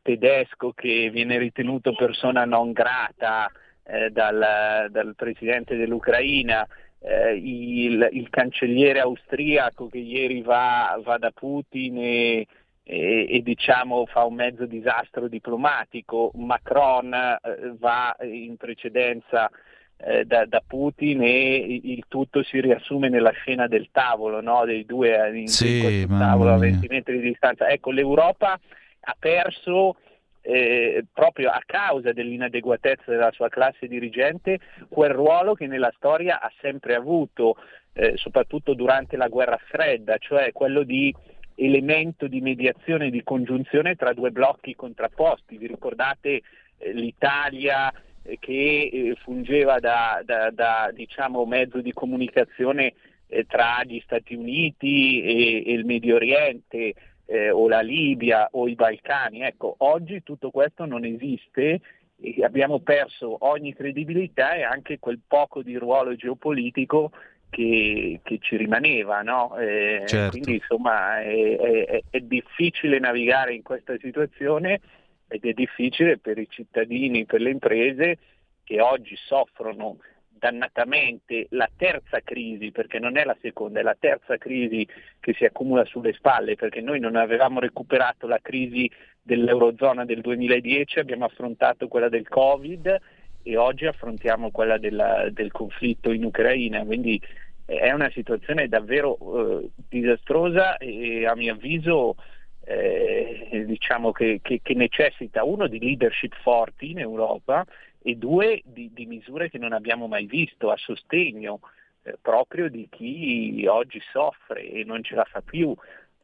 tedesco che viene ritenuto persona non grata eh, dal, dal presidente dell'Ucraina eh, il, il cancelliere austriaco che ieri va, va da Putin e, e, e, diciamo fa un mezzo disastro diplomatico, Macron eh, va in precedenza eh, da, da, Putin e il tutto si riassume nella scena del tavolo, no? dei due in, sì, in questo tavolo a 20 metri di distanza. Ecco, l'Europa ha perso eh, proprio a causa dell'inadeguatezza della sua classe dirigente quel ruolo che nella storia ha sempre avuto, eh, soprattutto durante la guerra fredda, cioè quello di elemento di mediazione e di congiunzione tra due blocchi contrapposti. Vi ricordate eh, l'Italia eh, che eh, fungeva da, da, da diciamo, mezzo di comunicazione eh, tra gli Stati Uniti e, e il Medio Oriente, eh, o la Libia o i Balcani. Ecco, oggi tutto questo non esiste e abbiamo perso ogni credibilità e anche quel poco di ruolo geopolitico che, che ci rimaneva. No? Eh, certo. Quindi insomma è, è, è difficile navigare in questa situazione ed è difficile per i cittadini, per le imprese che oggi soffrono dannatamente la terza crisi, perché non è la seconda, è la terza crisi che si accumula sulle spalle, perché noi non avevamo recuperato la crisi dell'Eurozona del 2010, abbiamo affrontato quella del Covid e oggi affrontiamo quella della, del conflitto in Ucraina, quindi è una situazione davvero eh, disastrosa e a mio avviso eh, diciamo che, che, che necessita uno di leadership forti in Europa e due di, di, misure che non abbiamo mai visto a sostegno eh, proprio di chi oggi soffre e non ce la fa più.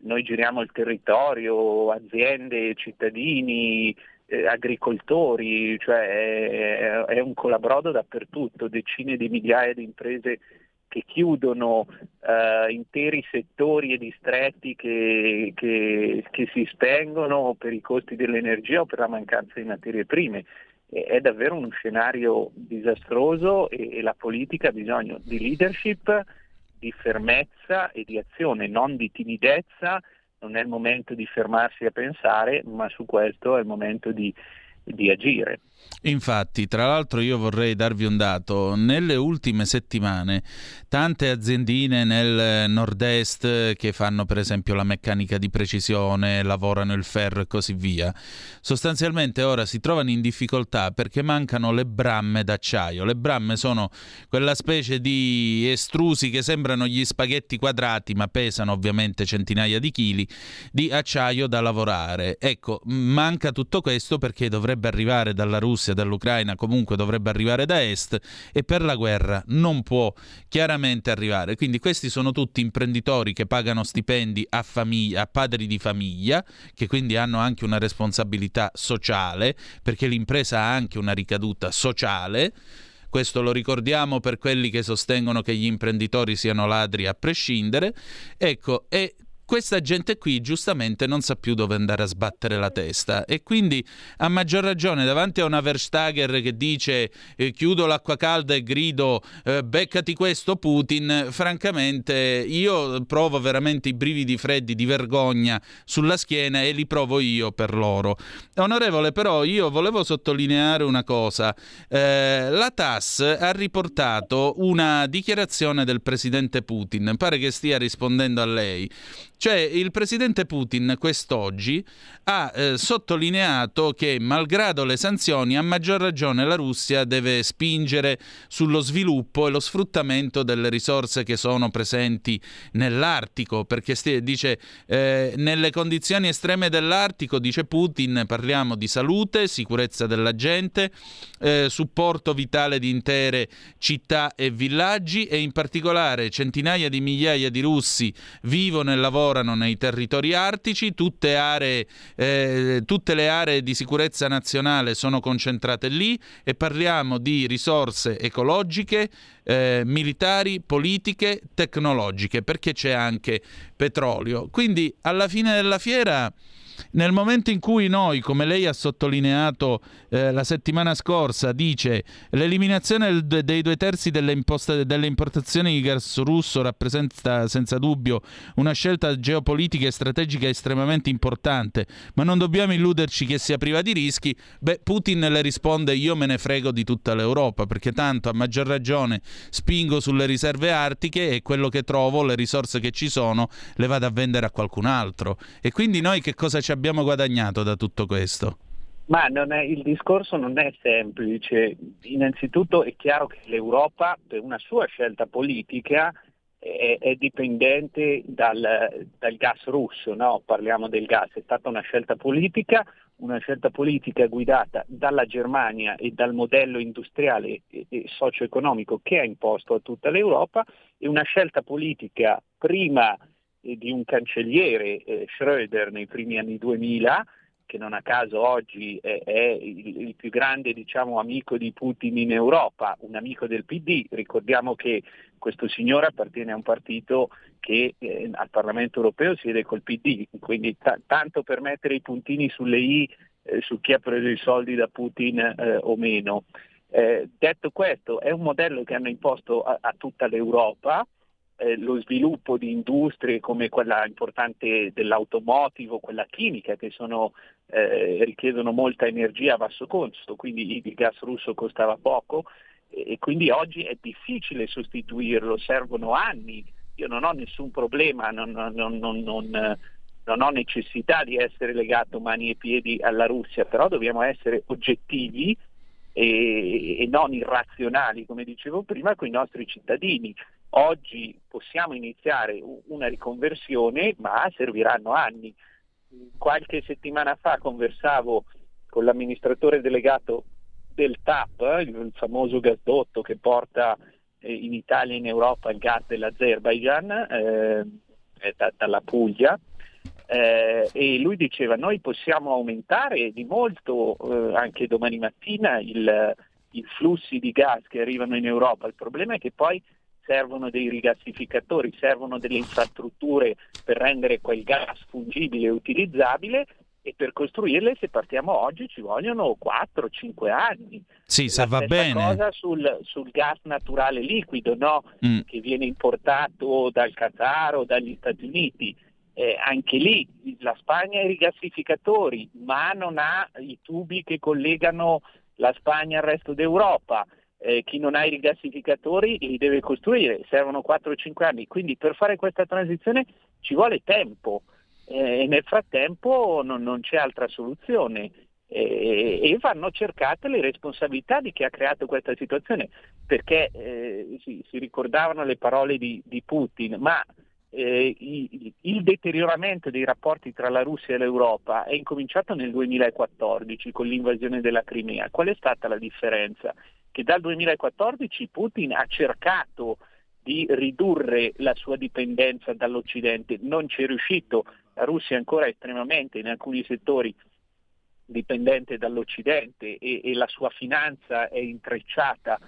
Noi giriamo il territorio, aziende, cittadini, eh, agricoltori, cioè è, è, un colabrodo dappertutto, decine di migliaia di imprese che chiudono eh, interi settori e distretti che, che, che si spengono per i costi dell'energia o per la mancanza di materie prime è davvero uno scenario disastroso e, e, la politica ha bisogno di leadership, di fermezza e di azione, non di timidezza. Non è il momento di fermarsi a pensare, ma su questo è il momento di, di agire. Infatti, tra l'altro io vorrei darvi un dato, nelle ultime settimane tante aziendine nel nord-est che fanno per esempio la meccanica di precisione, lavorano il ferro e così via, sostanzialmente ora si trovano in difficoltà perché mancano le bramme d'acciaio. Le bramme sono quella specie di estrusi che sembrano gli spaghetti quadrati ma pesano ovviamente centinaia di chili di acciaio da lavorare. Ecco, manca tutto questo perché dovrebbe arrivare dalla Russia, dall'Ucraina, comunque dovrebbe arrivare da est e per la guerra non può chiaramente arrivare. Quindi questi sono tutti imprenditori che pagano stipendi a, famiglia, a padri di famiglia, che quindi hanno anche una responsabilità sociale, perché l'impresa ha anche una ricaduta sociale. Questo lo ricordiamo per quelli che sostengono che gli imprenditori siano ladri a prescindere. Ecco, e questa gente qui giustamente non sa più dove andare a sbattere la testa e quindi a maggior ragione davanti a una Verstager che dice eh, chiudo l'acqua calda e grido eh, beccati questo Putin, francamente io provo veramente i brividi freddi di vergogna sulla schiena e li provo io per loro. Onorevole, però io volevo sottolineare una cosa. Eh, la TAS ha riportato una dichiarazione del presidente Putin, pare che stia rispondendo a lei. Cioè il presidente Putin quest'oggi ha eh, sottolineato che malgrado le sanzioni a maggior ragione la Russia deve spingere sullo sviluppo e lo sfruttamento delle risorse che sono presenti nell'Artico, perché st- dice eh, nelle condizioni estreme dell'Artico, dice Putin, parliamo di salute, sicurezza della gente, eh, supporto vitale di intere città e villaggi e in particolare centinaia di migliaia di russi vivono e lavorano nei territori artici, tutte, aree, eh, tutte le aree di sicurezza nazionale sono concentrate lì e parliamo di risorse ecologiche, eh, militari, politiche, tecnologiche, perché c'è anche petrolio. Quindi alla fine della fiera nel momento in cui noi, come lei ha sottolineato eh, la settimana scorsa, dice l'eliminazione dei due terzi delle, imposte- delle importazioni di gas russo rappresenta senza dubbio una scelta geopolitica e strategica estremamente importante, ma non dobbiamo illuderci che sia priva di rischi, beh, Putin le risponde io me ne frego di tutta l'Europa, perché tanto a maggior ragione spingo sulle riserve artiche e quello che trovo, le risorse che ci sono, le vado a vendere a qualcun altro. E quindi noi che cosa ci abbiamo guadagnato da tutto questo? Ma è- il discorso non è semplice. Innanzitutto è chiaro che l'Europa, per una sua scelta politica, è, è dipendente dal, dal gas russo, no? parliamo del gas, è stata una scelta politica, una scelta politica guidata dalla Germania e dal modello industriale e, e socio-economico che ha imposto a tutta l'Europa e una scelta politica prima di un cancelliere eh, Schröder nei primi anni 2000 che non a caso oggi è, è il, il più grande diciamo, amico di Putin in Europa, un amico del PD. Ricordiamo che questo signore appartiene a un partito che eh, al Parlamento europeo si vede col PD, quindi ta- tanto per mettere i puntini sulle i eh, su chi ha preso i soldi da Putin eh, o meno. Eh, detto questo, è un modello che hanno imposto a, a tutta l'Europa, eh, lo sviluppo di industrie come quella importante dell'automotive o quella chimica che sono, eh, richiedono molta energia a basso costo, quindi il gas russo costava poco e, quindi oggi è difficile sostituirlo, servono anni. Io non ho nessun problema, non, non- non- non ho necessità di essere legato mani e piedi alla Russia, però dobbiamo essere oggettivi e, e non irrazionali, come dicevo prima, con i nostri cittadini. Oggi possiamo iniziare una riconversione, ma serviranno anni. Qualche settimana fa conversavo con l'amministratore delegato del TAP, eh, il famoso gasdotto che porta eh, in Italia e in Europa il gas dell'Azerbaijan, eh, da- dalla Puglia, eh, e lui diceva noi possiamo aumentare di molto eh, anche domani mattina il- i flussi di gas che arrivano in Europa, il problema è che poi servono dei rigassificatori, servono delle infrastrutture per rendere quel gas fungibile e utilizzabile e per costruirle se partiamo oggi ci vogliono 4-5 anni. Sì, se va bene. cosa sul, sul gas naturale liquido, no? Mm. che viene importato dal Qatar o dagli Stati Uniti. Eh, anche lì la Spagna ha i rigassificatori, ma non ha i tubi che collegano la Spagna al resto d'Europa. Eh, chi non ha i rigassificatori li deve costruire, servono 4-5 anni, quindi per fare questa transizione ci vuole tempo eh, e nel frattempo non, non c'è altra soluzione eh, e vanno cercate le responsabilità di chi ha creato questa situazione, perché eh, si, si ricordavano le parole di, di Putin, ma eh, i- il deterioramento dei rapporti tra la Russia e l'Europa è incominciato nel 2014 con l'invasione della Crimea. Qual è stata la differenza? Che dal 2014 Putin ha cercato di ridurre la sua dipendenza dall'Occidente, non ci è riuscito, la Russia è ancora estremamente in alcuni settori dipendente dall'Occidente e, e la sua finanza è intrecciata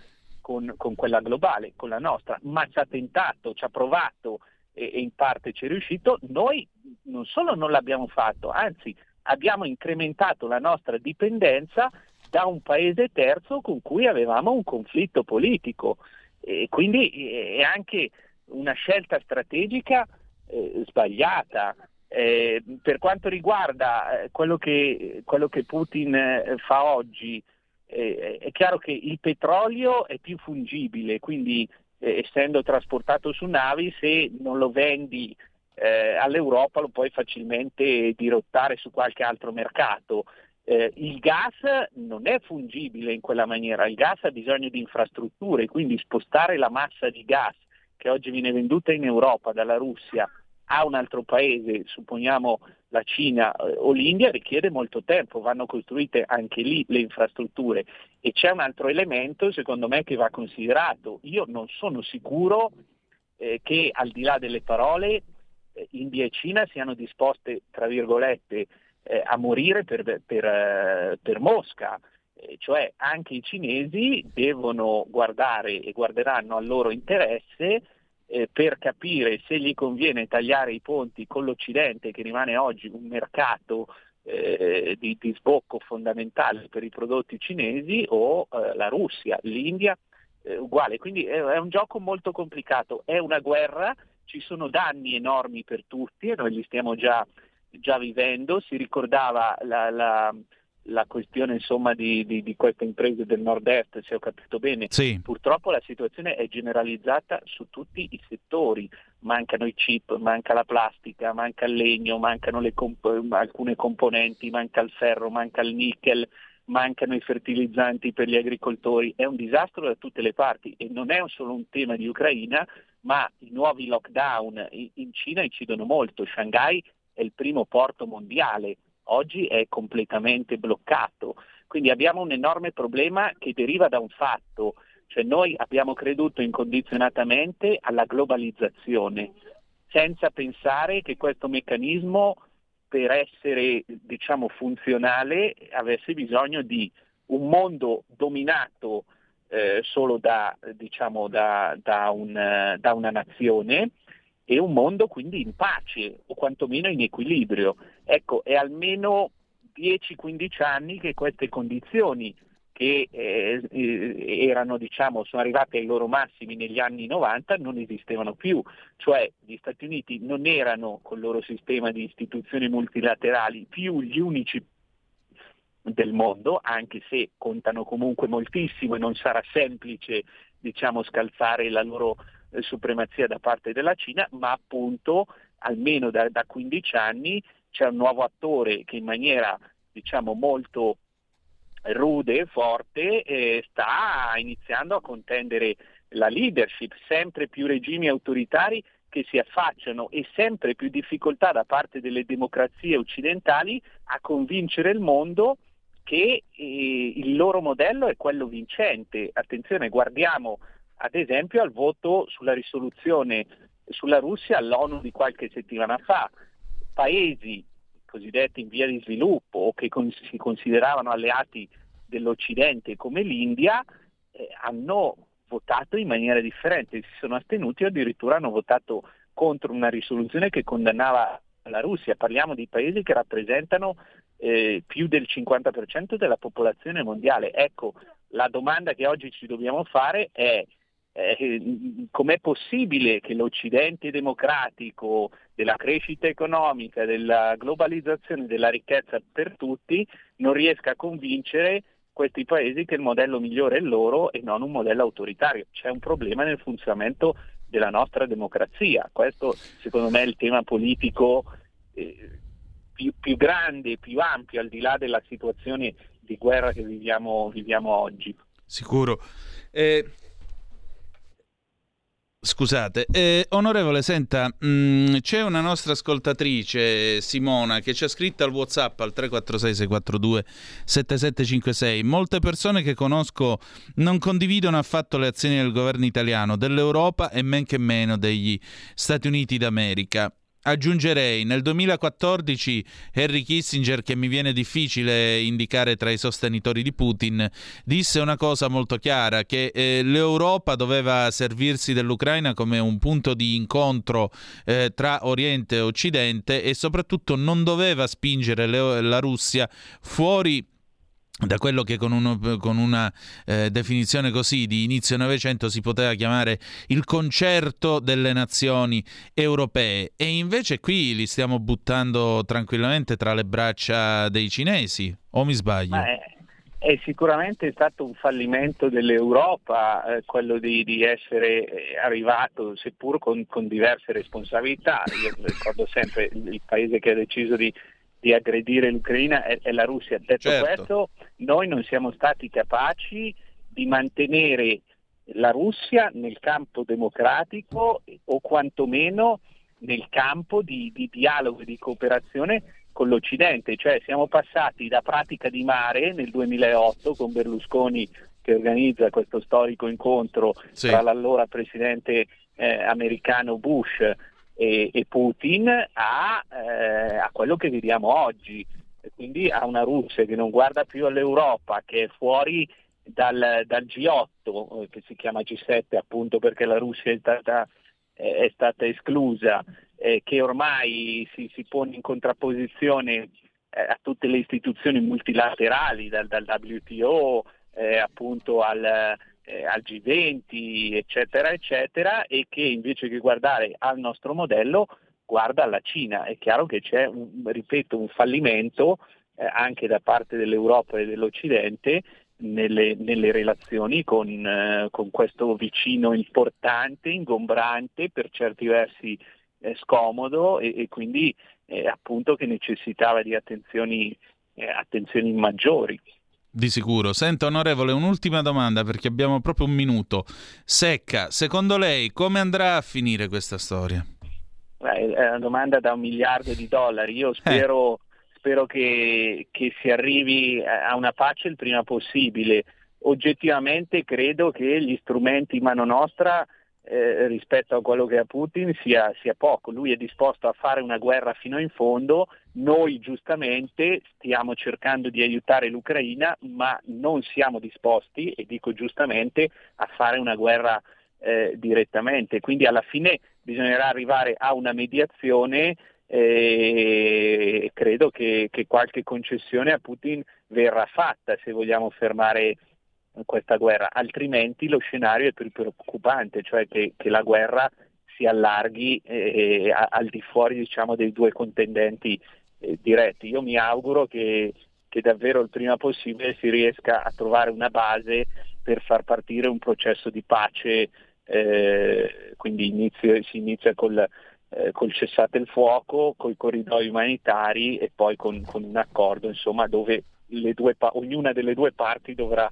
con, con quella globale, con la nostra, ma ci ha tentato, ci ha provato e, e in parte ci è riuscito, noi non solo non l'abbiamo fatto, anzi abbiamo incrementato la nostra dipendenza da un paese terzo con cui avevamo un conflitto politico e quindi eh, è anche una scelta strategica eh, sbagliata. Eh, per quanto riguarda eh, quello, che, quello che Putin eh, fa oggi, eh, è chiaro che il petrolio è più fungibile, quindi essendo trasportato su navi, se non lo vendi all'Europa lo puoi facilmente dirottare su qualche altro mercato. Eh, il gas non è fungibile in quella maniera, il gas ha bisogno di infrastrutture, quindi spostare la massa di gas che oggi viene venduta in Europa dalla Russia a un altro paese, supponiamo la Cina eh, o l'India, richiede molto tempo, vanno costruite anche lì le infrastrutture. E c'è un altro elemento secondo me che va considerato. Io non sono sicuro eh, che al di là delle parole eh, India e Cina siano disposte, tra virgolette, eh, a morire per, per, eh, per Mosca. Cioè anche i cinesi devono guardare e guarderanno al loro interesse eh, per capire se gli conviene tagliare i ponti con l'Occidente, che rimane oggi un mercato eh, di, di sbocco fondamentale per i prodotti cinesi o eh, la Russia, l'India uguale. Quindi è un gioco molto complicato, è una guerra, ci sono danni enormi per tutti e noi li stiamo già, già vivendo. Si ricordava la, la, la questione insomma, di, di, di, queste imprese del nord-est, se ho capito bene. Sì. Purtroppo la situazione è generalizzata su tutti i settori. Mancano i chip, manca la plastica, manca il legno, mancano comp- alcune componenti, manca il ferro, manca il nickel, mancano i fertilizzanti per gli agricoltori, è un disastro da tutte le parti e non è solo un tema di Ucraina, ma i nuovi lockdown in Cina incidono molto. Shanghai è il primo porto mondiale, oggi è completamente bloccato. Quindi abbiamo un enorme problema che deriva da un fatto, cioè noi abbiamo creduto incondizionatamente alla globalizzazione, senza pensare che questo meccanismo per essere diciamo, funzionale avesse bisogno di un mondo dominato eh, solo da, diciamo, da, da, un, da, una nazione e un mondo quindi in pace o quantomeno in equilibrio. Ecco, è almeno 10-15 anni che queste condizioni che eh, erano, diciamo, sono arrivate ai loro massimi negli anni 90 non esistevano più, cioè gli Stati Uniti non erano col loro sistema di istituzioni multilaterali più gli unici del mondo, anche se contano comunque moltissimo e non sarà semplice diciamo, scalzare la loro eh, supremazia da parte della Cina, ma appunto almeno da, da 15 anni c'è un nuovo attore che in maniera diciamo, molto rude, forte, eh, sta iniziando a contendere la leadership, sempre più regimi autoritari che si affacciano e sempre più difficoltà da parte delle democrazie occidentali a convincere il mondo che eh, il loro modello è quello vincente. Attenzione, guardiamo ad esempio al voto sulla risoluzione sulla Russia all'ONU di qualche settimana fa. Paesi cosiddetti in via di sviluppo o che con, si consideravano alleati dell'Occidente come l'India eh, hanno votato in maniera differente, si sono astenuti o addirittura hanno votato contro una risoluzione che condannava la Russia. Parliamo di paesi che rappresentano eh, più del 50% della popolazione mondiale. Ecco, la domanda che oggi ci dobbiamo fare è eh, com'è possibile che l'Occidente democratico della crescita economica, della globalizzazione, della ricchezza per tutti non riesca a convincere questi paesi che il modello migliore è loro e non un modello autoritario. C'è un problema nel funzionamento della nostra democrazia. Questo secondo me è il tema politico eh, più, più, grande, più ampio, al di là della situazione di guerra che viviamo, viviamo oggi. Sicuro. Eh, Scusate, eh, onorevole, senta, mh, mm, c'è una nostra ascoltatrice, Simona, che ci ha scritto al WhatsApp al 346-642-7756. Molte persone che conosco non condividono affatto le azioni del governo italiano, dell'Europa e men che meno degli Stati Uniti d'America. Aggiungerei, nel 2014 Henry Kissinger, che mi viene difficile indicare tra i sostenitori di Putin, disse una cosa molto chiara, che eh, l'Europa doveva servirsi dell'Ucraina come un punto di incontro eh, tra Oriente e Occidente e soprattutto non doveva spingere le, la Russia fuori da quello che con, uno, con una eh, definizione così di inizio Novecento si poteva chiamare il concerto delle nazioni europee e invece qui li stiamo buttando tranquillamente tra le braccia dei cinesi o mi sbaglio? È, è, sicuramente stato un fallimento dell'Europa eh, quello di, di, essere eh, arrivato seppur con, con diverse responsabilità io ricordo sempre il paese che ha deciso di di aggredire l'Ucraina è, è la Russia. Detto certo. questo, noi non siamo stati capaci di mantenere la Russia nel campo democratico o quantomeno nel campo di, di dialogo e di cooperazione con l'Occidente, cioè siamo passati da pratica di mare nel 2008 con Berlusconi che organizza questo storico incontro Sì. tra l'allora presidente eh, americano Bush e, e Putin a, eh, a quello che viviamo oggi, quindi a una Russia che non guarda più all'Europa, che è fuori dal, dal G8, eh, che si chiama G7 appunto perché la Russia è stata, è stata esclusa, eh, che ormai si, si pone in contrapposizione eh, a tutte le istituzioni multilaterali, dal, dal WTO eh, appunto al, eh, al G20, eccetera, eccetera, e che invece che guardare al nostro modello guarda alla Cina. È chiaro che c'è, un, ripeto, un fallimento eh, anche da parte dell'Europa e dell'Occidente nelle, nelle relazioni con, eh, con questo vicino importante, ingombrante, per certi versi eh, scomodo e, e quindi eh, appunto che necessitava di attenzioni, eh, attenzioni maggiori. Di sicuro. Senta, onorevole, un'ultima domanda perché abbiamo proprio un minuto. Secca, secondo lei come andrà a finire questa storia? Eh, È una domanda da un miliardo di dollari. Io spero, spero che, che si arrivi a una pace il prima possibile. Oggettivamente credo che gli strumenti in mano nostra eh, rispetto a quello che ha Putin sia, sia poco. Lui è disposto a fare una guerra fino in fondo, noi giustamente stiamo cercando di aiutare l'Ucraina, ma non siamo disposti, e dico giustamente, a fare una guerra eh, direttamente. Quindi alla fine bisognerà arrivare a una mediazione e credo che, che qualche concessione a Putin verrà fatta se vogliamo fermare questa guerra, altrimenti lo scenario è più preoccupante, cioè che, che la guerra si allarghi eh, al di fuori diciamo, dei due contendenti eh, diretti. Io mi auguro che, che davvero il prima possibile si riesca a trovare una base per far partire un processo di pace, eh, quindi inizio- si inizia col, eh, col cessate il fuoco, con i corridoi umanitari e poi con, con un accordo insomma, dove due ognuna delle due parti dovrà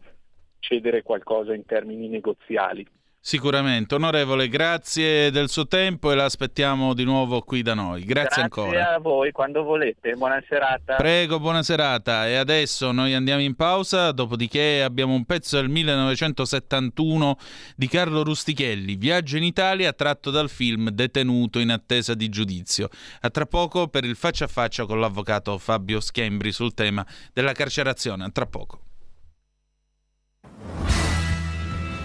cedere qualcosa in termini negoziali. Sicuramente. Onorevole, grazie del suo tempo e la aspettiamo di nuovo qui da noi. Grazie, ancora. a voi quando volete, buona serata. Prego, buona serata. E adesso noi andiamo in pausa, dopodiché abbiamo un pezzo del 1971 di Carlo Rustichelli, Viaggio in Italia, tratto dal film Detenuto in attesa di giudizio. A tra poco per il faccia a faccia con l'avvocato Fabio Schembri sul tema della carcerazione. A tra poco.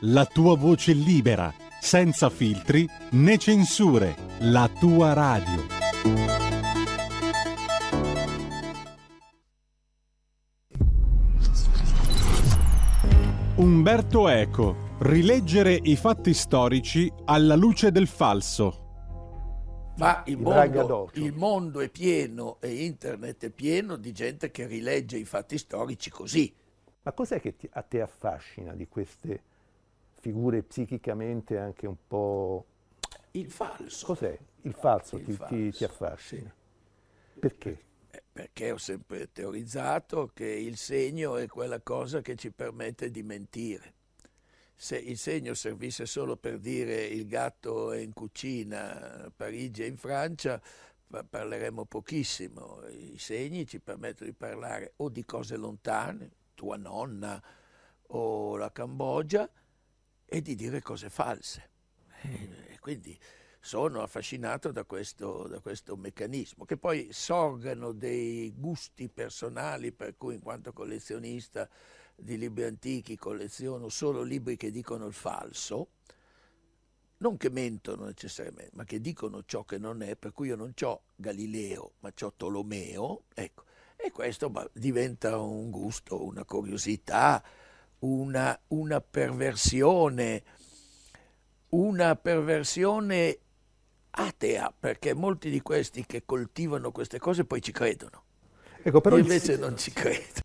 la tua voce libera, senza filtri né censure, la tua radio. Umberto Eco, rileggere i fatti storici alla luce del falso. Ma il mondo, il mondo è pieno e internet è pieno di gente che rilegge i fatti storici così. Ma cos'è che ti- a te affascina di queste figure psichicamente anche un po'... Il falso. Cos'è? Il falso Il ti, ti- affascina. Perché? Eh, Perché ho sempre teorizzato che il segno è quella cosa che ci permette di mentire. Se il segno servisse solo per dire il gatto è in cucina, a Parigi è in Francia, pa- parleremmo pochissimo. I segni ci permettono di parlare o di cose lontane, tua nonna o la Cambogia, e di dire cose false. E e quindi sono affascinato da questo, da questo meccanismo, che poi sorgano dei gusti personali, per cui in quanto collezionista di libri antichi colleziono solo libri che dicono il falso, non che mentono necessariamente, ma che dicono ciò che non è, per cui io non ho Galileo, ma ho Tolomeo, ecco, e questo diventa un gusto, una curiosità, una, una perversione, una perversione atea, perché molti di questi che coltivano queste cose poi ci credono. Ecco, però Io invece non ci credo.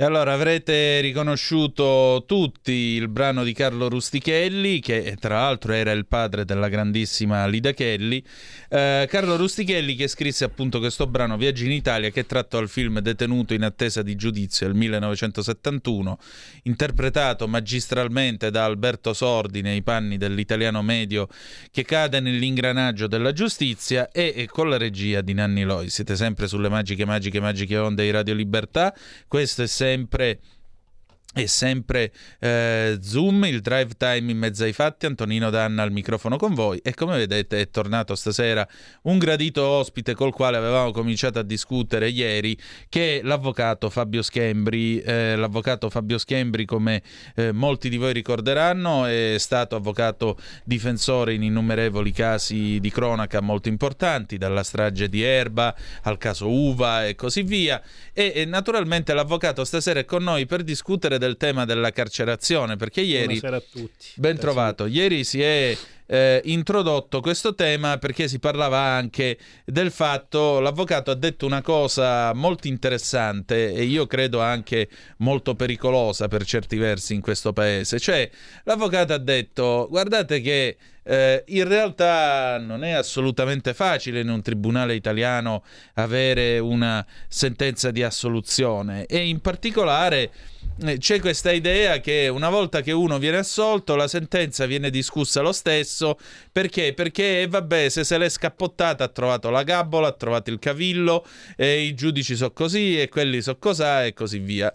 E allora avrete riconosciuto tutti il brano di Carlo Rustichelli, che tra l'altro era il padre della grandissima Lida Kelly. Eh, Carlo Rustichelli che scrisse appunto questo brano Viaggi in Italia che è tratto dal film Detenuto in attesa di giudizio del 1971, interpretato magistralmente da Alberto Sordi nei panni dell'italiano medio che cade nell'ingranaggio della giustizia e, e con la regia di Nanni Loi. Siete sempre sulle magiche, magiche, magiche onde di Radio Libertà. Questo è sempre sempre è sempre eh, Zoom, il drive time in mezzo ai fatti, Antonino Danna al microfono con voi. E come vedete è tornato stasera un gradito ospite col quale avevamo cominciato a discutere ieri che è l'avvocato Fabio Schembri, eh, l'avvocato Fabio Schembri come eh, molti di voi ricorderanno è stato avvocato difensore in innumerevoli casi di cronaca molto importanti, dalla strage di Erba al caso Uva e così via. E, e naturalmente l'avvocato stasera è con noi per discutere del tema della carcerazione, perché ieri... Buonasera a tutti. Ben trovato. Ieri si è eh, introdotto questo tema perché si parlava anche del fatto, l'avvocato ha detto una cosa molto interessante e io credo anche molto pericolosa per certi versi in questo paese, cioè l'avvocato ha detto guardate che eh, in realtà non è assolutamente facile in un tribunale italiano avere una sentenza di assoluzione e in particolare c'è questa idea che una volta che uno viene assolto la sentenza viene discussa lo stesso perché? Perché vabbè se se l'è scappottata ha trovato la gabbola, ha trovato il cavillo e i giudici so così e quelli so cos'ha e così via.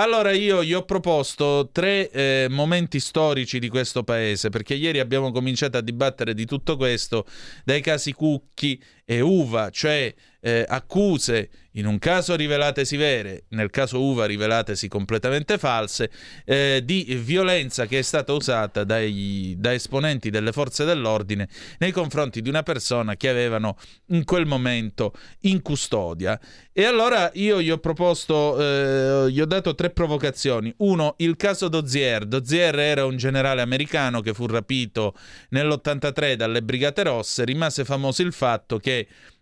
Allora io gli ho proposto tre eh, momenti storici di questo paese, perché ieri abbiamo cominciato a dibattere di tutto questo, dai casi Cucchi e Uva, cioè eh, accuse in un caso rivelatesi vere, nel caso Uva rivelatesi completamente false, eh, di violenza che è stata usata dai, da esponenti delle forze dell'ordine nei confronti di una persona che avevano in quel momento in custodia. E allora io gli ho proposto, eh, gli ho dato tre provocazioni. Uno, il caso Dozier. Dozier era un generale americano che fu rapito nell'83 dalle Brigate Rosse, rimase famoso il fatto che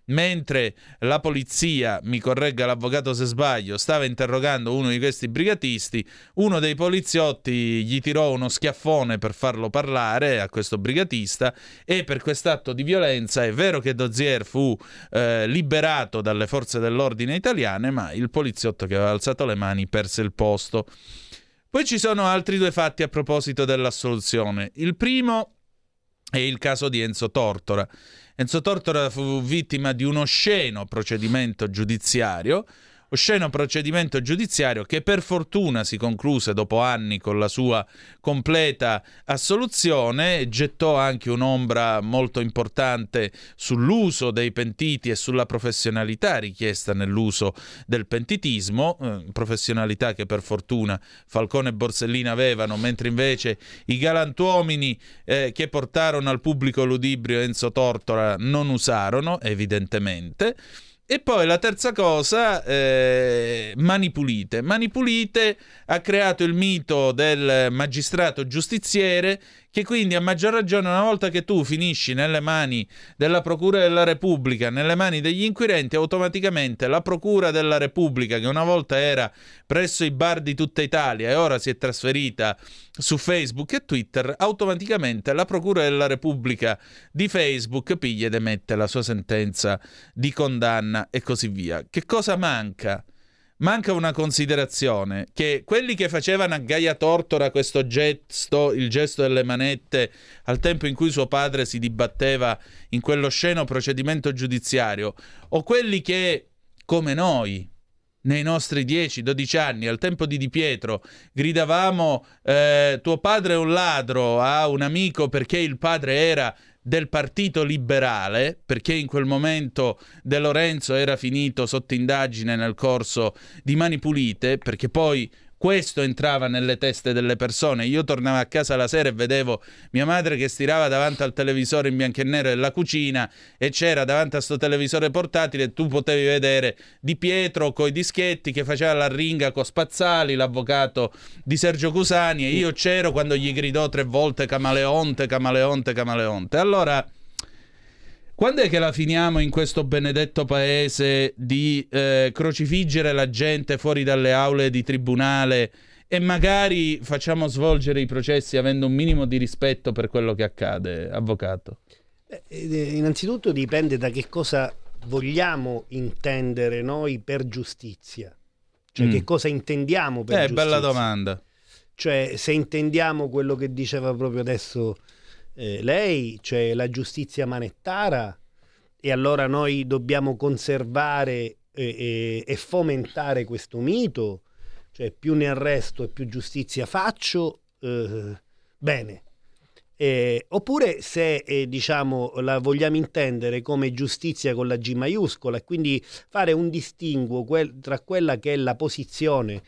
mentre la polizia, mi corregga l'avvocato se sbaglio, stava interrogando uno di questi brigatisti, uno dei poliziotti gli tirò uno schiaffone per farlo parlare a questo brigatista e per quest'atto di violenza è vero che Dozier fu eh, liberato dalle forze dell'ordine italiane, ma il poliziotto che aveva alzato le mani perse il posto. Poi ci sono altri due fatti a proposito dell'assoluzione. Il primo è il caso di Enzo Tortora. Enzo Tortora fu vittima di uno sceno procedimento giudiziario, osceno procedimento giudiziario che per fortuna si concluse dopo anni con la sua completa assoluzione, gettò anche un'ombra molto importante sull'uso dei pentiti e sulla professionalità richiesta nell'uso del pentitismo, eh, professionalità che per fortuna Falcone e Borsellino avevano, mentre invece i galantuomini eh, che portarono al pubblico ludibrio Enzo Tortora non usarono, evidentemente. E poi la terza cosa, eh, Mani Pulite. Mani Pulite ha creato il mito del magistrato giustiziere che quindi a maggior ragione una volta che tu finisci nelle mani della Procura della Repubblica, nelle mani degli inquirenti, automaticamente la Procura della Repubblica, che una volta era presso i bar di tutta Italia e ora si è trasferita su Facebook e Twitter, automaticamente la Procura della Repubblica di Facebook piglia ed emette la sua sentenza di condanna e così via. Che cosa manca? Manca una considerazione che quelli che facevano a Gaia Tortora questo gesto, il gesto delle manette, al tempo in cui suo padre si dibatteva in quello sceno procedimento giudiziario, o quelli che, come noi, nei nostri 10-12 anni, al tempo di Di Pietro, gridavamo eh, tuo padre è un ladro a un amico perché il padre era del partito liberale, perché in quel momento De Lorenzo era finito sotto indagine nel corso di Mani Pulite, perché poi questo entrava nelle teste delle persone. Io tornavo a casa la sera e vedevo mia madre che stirava davanti al televisore in bianco e nero della cucina e c'era davanti a sto televisore portatile tu potevi vedere Di Pietro coi dischetti che faceva la ringa con Spazzali, l'avvocato di Sergio Cusani e io c'ero quando gli gridò tre volte Camaleonte, Camaleonte, Camaleonte. Allora Quando è che la finiamo in questo benedetto paese di eh, crocifiggere la gente fuori dalle aule di tribunale e magari facciamo svolgere i processi avendo un minimo di rispetto per quello che accade, avvocato? Eh, innanzitutto dipende da che cosa vogliamo intendere noi per giustizia. Cioè Mm. che cosa intendiamo per Eh, giustizia. bella domanda. Cioè se intendiamo quello che diceva proprio adesso eh, lei, cioè la giustizia manettara, e allora noi dobbiamo conservare eh, e, e fomentare questo mito, cioè più ne arresto e più giustizia faccio, eh, bene. Eh, oppure se eh, diciamo la vogliamo intendere come giustizia con la G maiuscola e quindi fare un distinguo quel- tra quella che è la posizione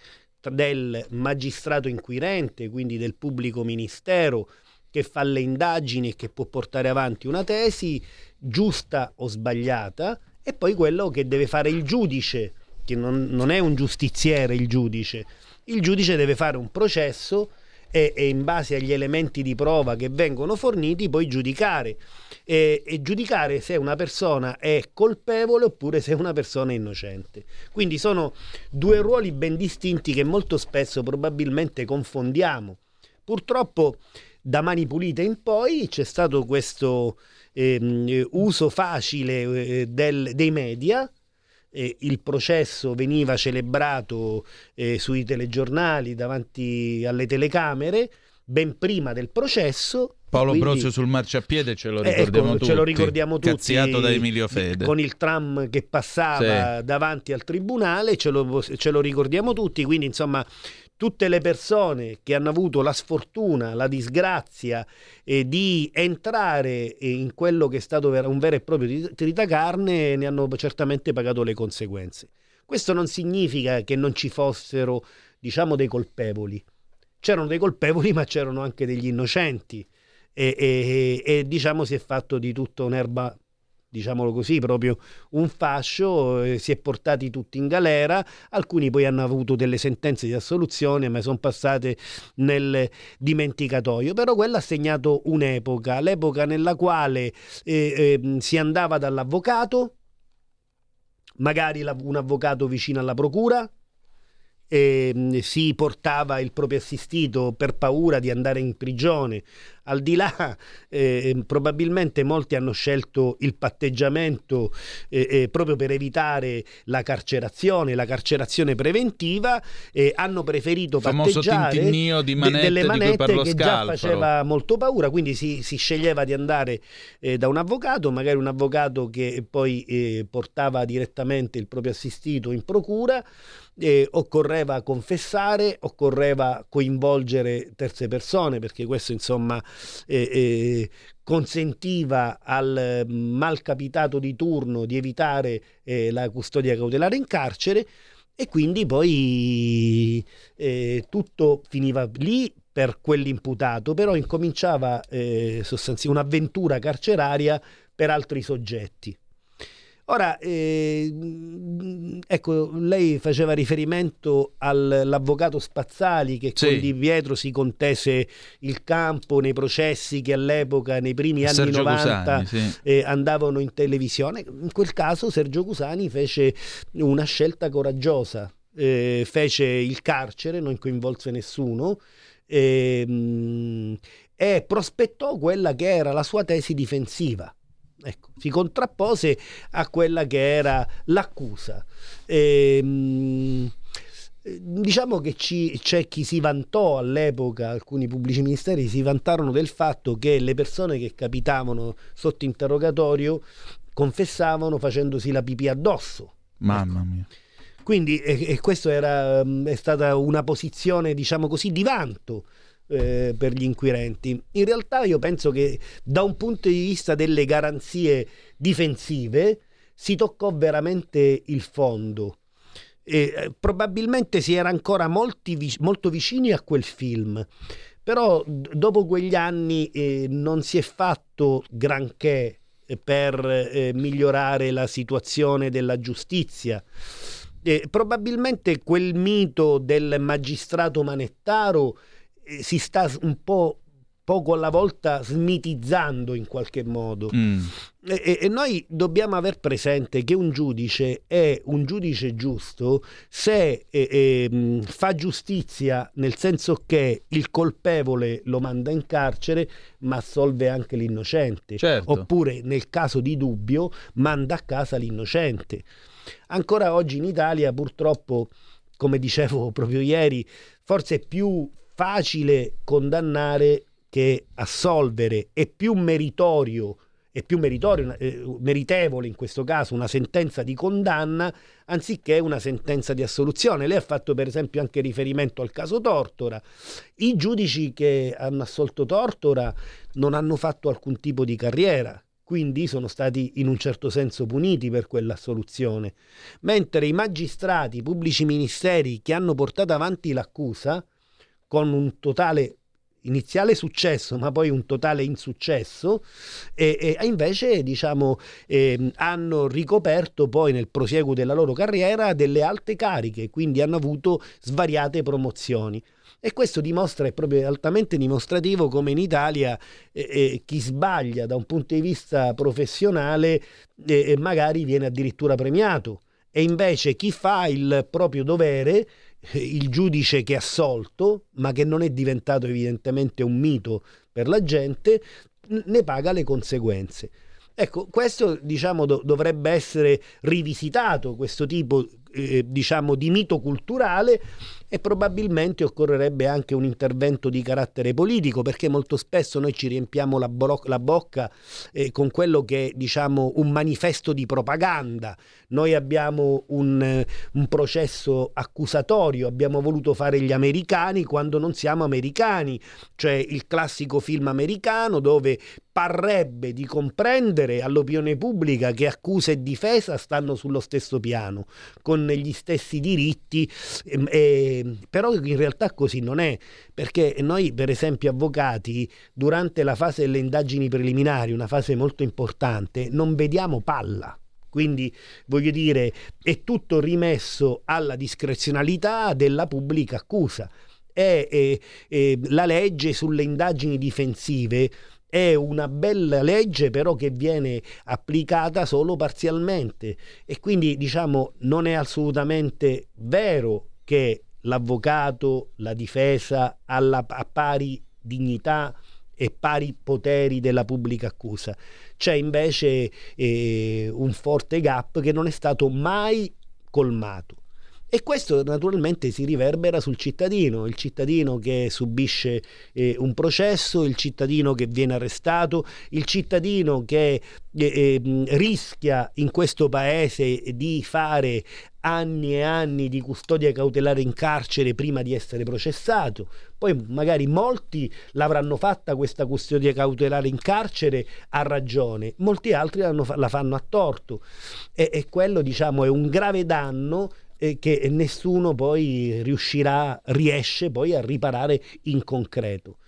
del magistrato inquirente, quindi del pubblico ministero che fa le indagini e che può portare avanti una tesi giusta o sbagliata e poi quello che deve fare il giudice, che non, non è un giustiziere il giudice, il giudice deve fare un processo e, e in base agli elementi di prova che vengono forniti poi giudicare e, e giudicare se una persona è colpevole oppure se una persona è innocente. Quindi sono due ruoli ben distinti che molto spesso probabilmente confondiamo. Purtroppo da Mani Pulite in poi c'è stato questo eh, uso facile eh, del- dei media. eh, il processo veniva celebrato eh, sui telegiornali davanti alle telecamere ben prima del processo. Paolo quindi- Brozio sul marciapiede ce lo eh, ricordiamo ecco, tutti. ce lo ricordiamo tutti Cazziato da Emilio Fede. con il tram che passava davanti al tribunale, ce lo, ce lo ricordiamo tutti, quindi insomma tutte le persone che hanno avuto la sfortuna, la disgrazia eh, di entrare in quello che è stato un vero e proprio tri- tritacarne ne hanno certamente pagato le conseguenze. Questo non significa che non ci fossero, diciamo, dei colpevoli. C'erano dei colpevoli, ma c'erano anche degli innocenti. E, e- e, diciamo si è fatto di tutto un'erba, diciamolo così, proprio un fascio, eh, si è portati tutti in galera, alcuni poi hanno avuto delle sentenze di assoluzione, ma sono passate nel dimenticatoio. Però quella ha segnato un'epoca, l'epoca nella quale eh, ehm, si andava dall'avvocato, magari un avvocato vicino alla procura, e mh, si portava il proprio assistito per paura di andare in prigione. Al di là, eh, probabilmente molti hanno scelto il patteggiamento eh, eh, proprio per evitare la carcerazione, la carcerazione preventiva, e hanno preferito patteggiare di manette delle manette che già faceva molto paura, quindi si, si sceglieva di andare eh, da un avvocato, magari un avvocato che poi eh, portava direttamente il proprio assistito in procura, eh, occorreva confessare, occorreva coinvolgere terze persone, perché questo insomma eh, eh, consentiva al eh, malcapitato di turno di evitare eh, la custodia cautelare in carcere e quindi poi eh, tutto finiva lì per quell'imputato, però incominciava eh, sostanzi- un'avventura carceraria per altri soggetti. Ora, eh, mh, ecco, lei faceva riferimento al- all'avvocato Spazzali che Sì. con Di Pietro si contese il campo nei processi che all'epoca, nei primi anni Sergio 90, Cusani, sì. eh, andavano in televisione. In quel caso Sergio Cusani fece una scelta coraggiosa, eh, fece il carcere, non coinvolse nessuno e, mh, e prospettò quella che era la sua tesi difensiva. Ecco, si contrappose a quella che era l'accusa. E, mh, eh, Diciamo che ci- c'è chi si vantò all'epoca, alcuni pubblici ministeri si vantarono del fatto che le persone che capitavano sotto interrogatorio confessavano facendosi la pipì addosso. Mamma mia. Quindi e, e questo era, mm, è stata una posizione, diciamo così, di vanto eh, per gli inquirenti. In realtà io penso che da un punto di vista delle garanzie difensive si toccò veramente il fondo. E, eh, probabilmente si era ancora molti molto vicini a quel film, però dopo quegli anni eh, non si è fatto granché eh, per eh, migliorare la situazione della giustizia. Eh, probabilmente quel mito del magistrato manettaro si sta un po' poco alla volta smitizzando in qualche modo. Mm. E, e- e noi dobbiamo aver presente che un giudice è un giudice giusto se eh, eh, mh, fa giustizia nel senso che il colpevole lo manda in carcere ma assolve anche l'innocente Certo. oppure nel caso di dubbio manda a casa l'innocente. Ancora oggi in Italia purtroppo, come dicevo proprio ieri, forse è più facile condannare che assolvere, è più meritorio è più meritorio, eh, meritevole in questo caso una sentenza di condanna anziché una sentenza di assoluzione. Lei ha fatto per esempio anche riferimento al caso Tortora. I giudici che hanno assolto Tortora non hanno fatto alcun tipo di carriera, quindi sono stati in un certo senso puniti per quell'assoluzione, mentre i magistrati, i pubblici ministeri che hanno portato avanti l'accusa con un totale iniziale successo, ma poi un totale insuccesso, e, e invece diciamo, ehm, hanno ricoperto poi nel prosieguo della loro carriera delle alte cariche, quindi hanno avuto svariate promozioni. E questo dimostra, è proprio altamente dimostrativo come in Italia eh, eh, chi sbaglia da un punto di vista professionale eh, eh, magari viene addirittura premiato e invece chi fa il proprio dovere eh, il giudice che è assolto, ma che non è diventato evidentemente un mito per la gente, ne paga le conseguenze. Ecco, questo diciamo do- dovrebbe essere rivisitato, questo tipo eh, diciamo di mito culturale e probabilmente occorrerebbe anche un intervento di carattere politico perché molto spesso noi ci riempiamo la, bro- la bocca eh, con quello che è diciamo un manifesto di propaganda. Noi abbiamo un, un processo accusatorio, abbiamo voluto fare gli americani quando non siamo americani, cioè il classico film americano dove parrebbe di comprendere all'opinione pubblica che accusa e difesa stanno sullo stesso piano, con gli stessi diritti, ehm, e- però in realtà così non è, perché noi per esempio avvocati durante la fase delle indagini preliminari, una fase molto importante, non vediamo palla. Quindi voglio dire, è tutto rimesso alla discrezionalità della pubblica accusa. E, e- e la legge sulle indagini difensive è una bella legge però che viene applicata solo parzialmente e quindi diciamo non è assolutamente vero che l'avvocato, la difesa alla, a pari dignità e pari poteri della pubblica accusa. C'è invece eh, un forte gap che non è stato mai colmato. E questo naturalmente si riverbera sul cittadino, il cittadino che subisce eh, un processo, il cittadino che viene arrestato, il cittadino che eh, eh, rischia in questo paese di fare anni e anni di custodia cautelare in carcere prima di essere processato. Poi magari molti l'avranno fatta questa custodia cautelare in carcere a ragione, molti altri la fanno a torto. E, e quello diciamo è un grave danno eh, che nessuno poi riuscirà, riesce poi a riparare in concreto.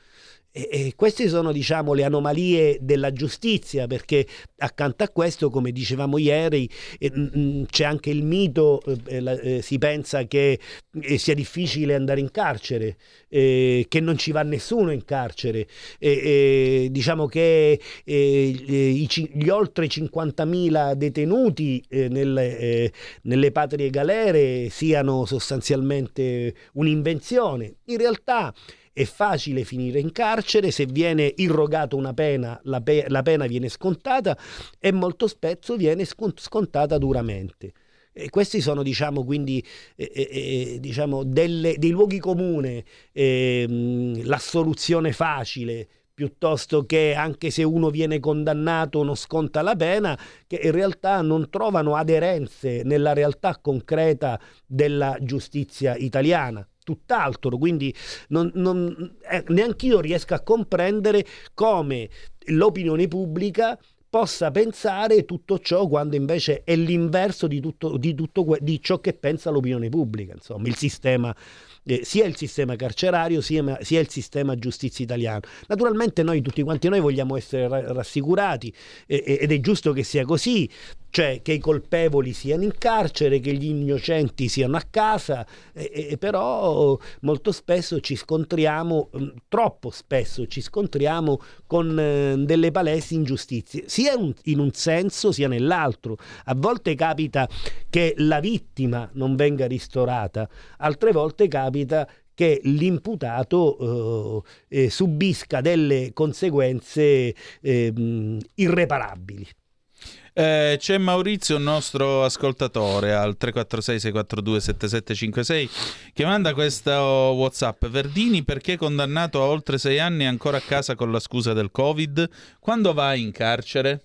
E, e queste sono diciamo le anomalie della giustizia perché accanto a questo come dicevamo ieri eh, mh, c'è anche il mito eh, la- eh, si pensa che eh, sia difficile andare in carcere eh, che non ci va nessuno in carcere. Diciamo che eh, i gli oltre 50.000 detenuti nelle, nelle patrie galere siano sostanzialmente un'invenzione. In realtà è facile finire in carcere, se viene irrogata una pena, la, pe- la pena viene scontata e molto spesso viene scon- scontata duramente. E questi sono, diciamo, quindi eh, eh, eh, diciamo, delle- dei luoghi comuni, ehm, l'assoluzione facile piuttosto che anche se uno viene condannato non sconta la pena, che in realtà non trovano aderenze nella realtà concreta della giustizia italiana tutt'altro, quindi non, non, eh, neanche io riesco a comprendere come l'opinione pubblica possa pensare tutto ciò quando invece è l'inverso di tutto, di tutto di ciò che pensa l'opinione pubblica, insomma, il sistema eh, sia il sistema carcerario sia, sia il sistema giustizia italiano. Naturalmente noi tutti quanti noi vogliamo essere ra- rassicurati eh, ed è giusto che sia così cioè che i colpevoli siano in carcere, che gli innocenti siano a casa, e, e- però molto spesso ci scontriamo, mm, troppo spesso ci scontriamo con eh, delle palesi ingiustizie, sia in- un senso sia nell'altro. A volte capita che la vittima non venga ristorata, altre volte capita che l'imputato eh, eh, subisca delle conseguenze eh, mh, irreparabili. Eh, c'è Maurizio, un nostro ascoltatore al 346-642-7756 che manda questo WhatsApp. Verdini perché condannato a oltre sei anni è ancora a casa con la scusa del Covid? Quando va in carcere?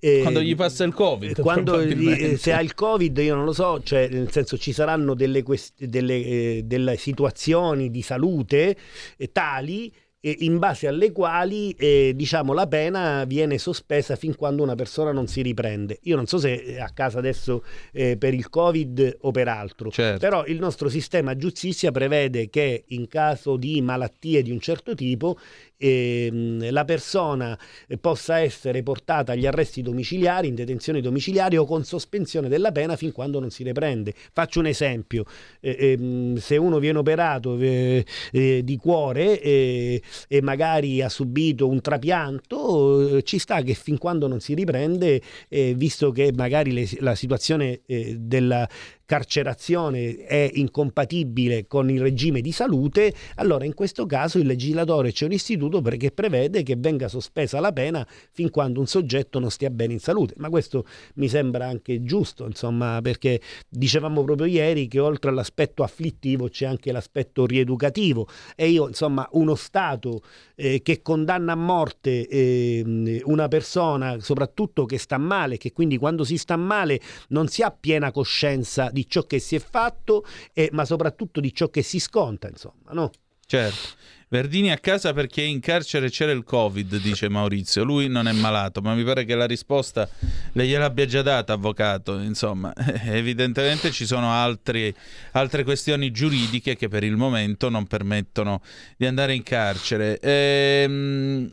Eh, Quando gli passa il Covid? quando eh, se ha il covid io non lo so cioè nel senso ci saranno delle, quest- delle, eh, delle situazioni di salute eh, tali in base alle quali eh, diciamo la pena viene sospesa fin quando una persona non si riprende io non so se è a casa adesso eh, per il covid o per altro Certo. però il nostro sistema giustizia prevede che in caso di malattie di un certo tipo ehm, la persona possa essere portata agli arresti domiciliari, in detenzione domiciliare o con sospensione della pena fin quando non si riprende. Faccio un esempio, eh, ehm, se uno viene operato eh, eh, di cuore eh, e magari ha subito un trapianto, eh, ci sta che fin quando non si riprende, eh, visto che magari le- la situazione della carcerazione è incompatibile con il regime di salute, allora in questo caso il legislatore c'è un istituto perché prevede che venga sospesa la pena fin quando un soggetto non stia bene in salute. Ma questo mi sembra anche giusto, insomma, perché dicevamo proprio ieri che oltre all'aspetto afflittivo c'è anche l'aspetto rieducativo e io, insomma, uno Stato eh, che condanna a morte ehm, una persona, soprattutto che sta male, che quindi quando si sta male non si ha piena coscienza di ciò che si è fatto, eh, ma soprattutto di ciò che si sconta, insomma, no? Certo. Verdini a casa perché in carcere c'era il Covid, dice Maurizio. Lui non è malato, ma mi pare che la risposta le gliel'abbia già data, avvocato. Insomma, evidentemente ci sono altri- altre questioni giuridiche che per il momento non permettono di andare in carcere. Ehm,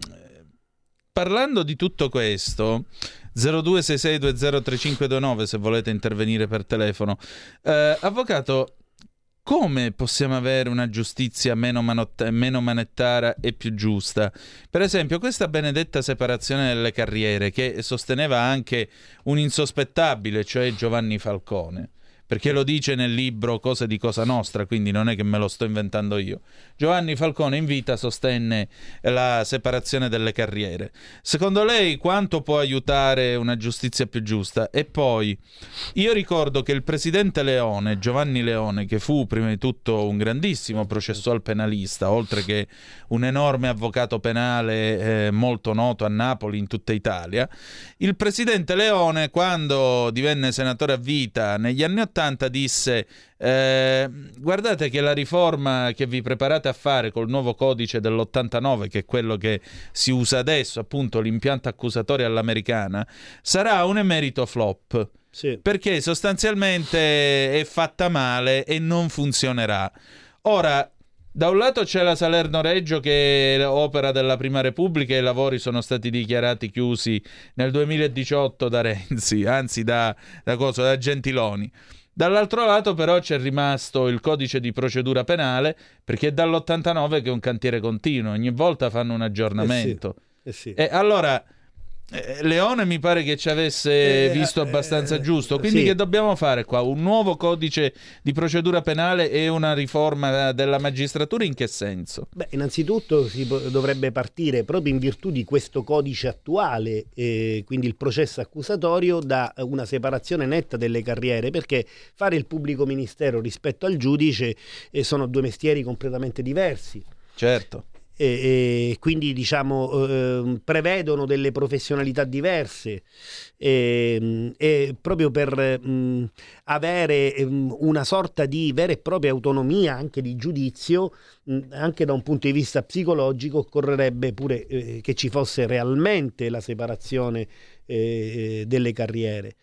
parlando di tutto questo, 0266203529 se volete intervenire per telefono. Eh, avvocato, come possiamo avere una giustizia meno, manot- meno manettara e più giusta? Per esempio, questa benedetta separazione delle carriere che sosteneva anche un insospettabile, cioè Giovanni Falcone. Perché lo dice nel libro Cose di Cosa Nostra, quindi non è che me lo sto inventando io. Giovanni Falcone in vita sostenne la separazione delle carriere. Secondo lei quanto può aiutare una giustizia più giusta? E poi, io ricordo che il presidente Leone, Giovanni Leone, che fu prima di tutto un grandissimo processual penalista, oltre che un enorme avvocato penale eh, molto noto a Napoli, in tutta Italia, il presidente Leone, quando divenne senatore a vita negli anni Ottanta, disse eh, guardate che la riforma che vi preparate a fare col nuovo codice dell'89, che è quello che si usa adesso, appunto l'impianto accusatorio all'americana, sarà un emerito flop. Perché sostanzialmente è fatta male e non funzionerà. Ora, da un lato c'è la Salerno Reggio che è opera della Prima Repubblica e i lavori sono stati dichiarati chiusi nel 2018 da Renzi, anzi da, da, cosa, da Gentiloni. Dall'altro lato però c'è rimasto il codice di procedura penale perché è dall'89 che è un cantiere continuo, ogni volta fanno un aggiornamento. Eh sì. E allora eh, Leone mi pare che ci avesse Eh, visto eh, abbastanza eh, giusto. Quindi sì. che dobbiamo fare qua? Un nuovo codice di procedura penale e una riforma della magistratura in che senso? Beh, innanzitutto si dovrebbe partire proprio in virtù di questo codice attuale, eh, quindi il processo accusatorio, da una separazione netta delle carriere, perché fare il pubblico ministero rispetto al giudice eh, sono due mestieri completamente diversi. Certo. E, e quindi diciamo ehm, prevedono delle professionalità diverse. E, e proprio per mh, avere ehm, una sorta di vera e propria autonomia anche di giudizio mh, anche da un punto di vista psicologico occorrerebbe pure eh, che ci fosse realmente la separazione eh, delle carriere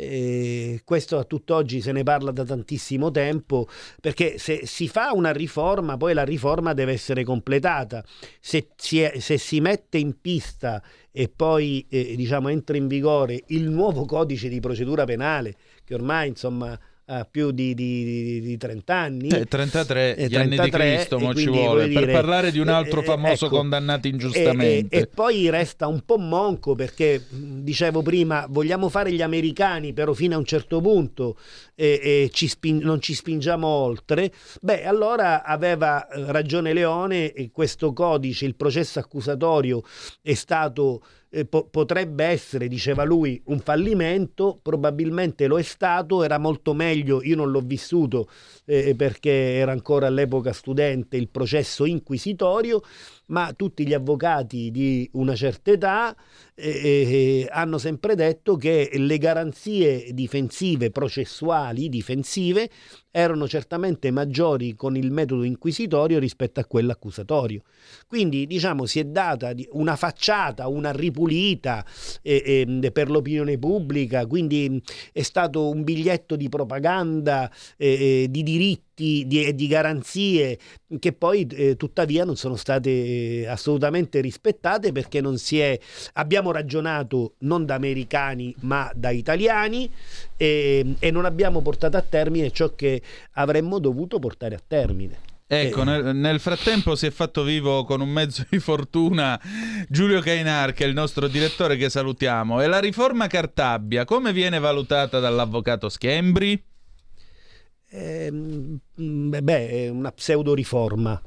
Eh, questo a tutt'oggi se ne parla da tantissimo tempo perché se si fa una riforma poi la riforma deve essere completata. Se si, è- se si mette in pista e poi eh, diciamo entra in vigore il nuovo codice di procedura penale che ormai insomma ha più di, di- di- di 30 anni Eh, 33, Eh, gli anni di 33, Cristo, mo ci vuole, voglio per dire, parlare di un altro eh, famoso ecco, condannato ingiustamente. E, poi resta un po' monco perché dicevo prima, vogliamo fare gli americani, però fino a un certo punto ci spin- non ci spingiamo oltre. Beh, allora aveva eh, ragione Leone questo codice, il processo accusatorio è stato eh, po- potrebbe essere, diceva lui, un fallimento, probabilmente lo è stato, era molto meglio, io non l'ho vissuto eh, perché era ancora all'epoca studente, il processo inquisitorio, ma tutti gli avvocati di una certa età eh, eh, hanno sempre detto che le garanzie difensive, processuali, difensive, erano certamente maggiori con il metodo inquisitorio rispetto a quello accusatorio. Quindi, diciamo, si è data una facciata, una ripulita eh, eh, per l'opinione pubblica, quindi è stato un biglietto di propaganda eh, eh, di diritti di- e di garanzie che poi eh, tuttavia non sono state eh, assolutamente rispettate perché non si è abbiamo ragionato non da americani ma da italiani e, e non abbiamo portato a termine ciò che avremmo dovuto portare a termine. Ecco, Eh, nel, nel frattempo si è fatto vivo con un mezzo di fortuna Giulio Cainar, che è il nostro direttore che salutiamo. E la riforma Cartabbia, come viene valutata dall'avvocato Schembri? Mm, beh, è una pseudo riforma.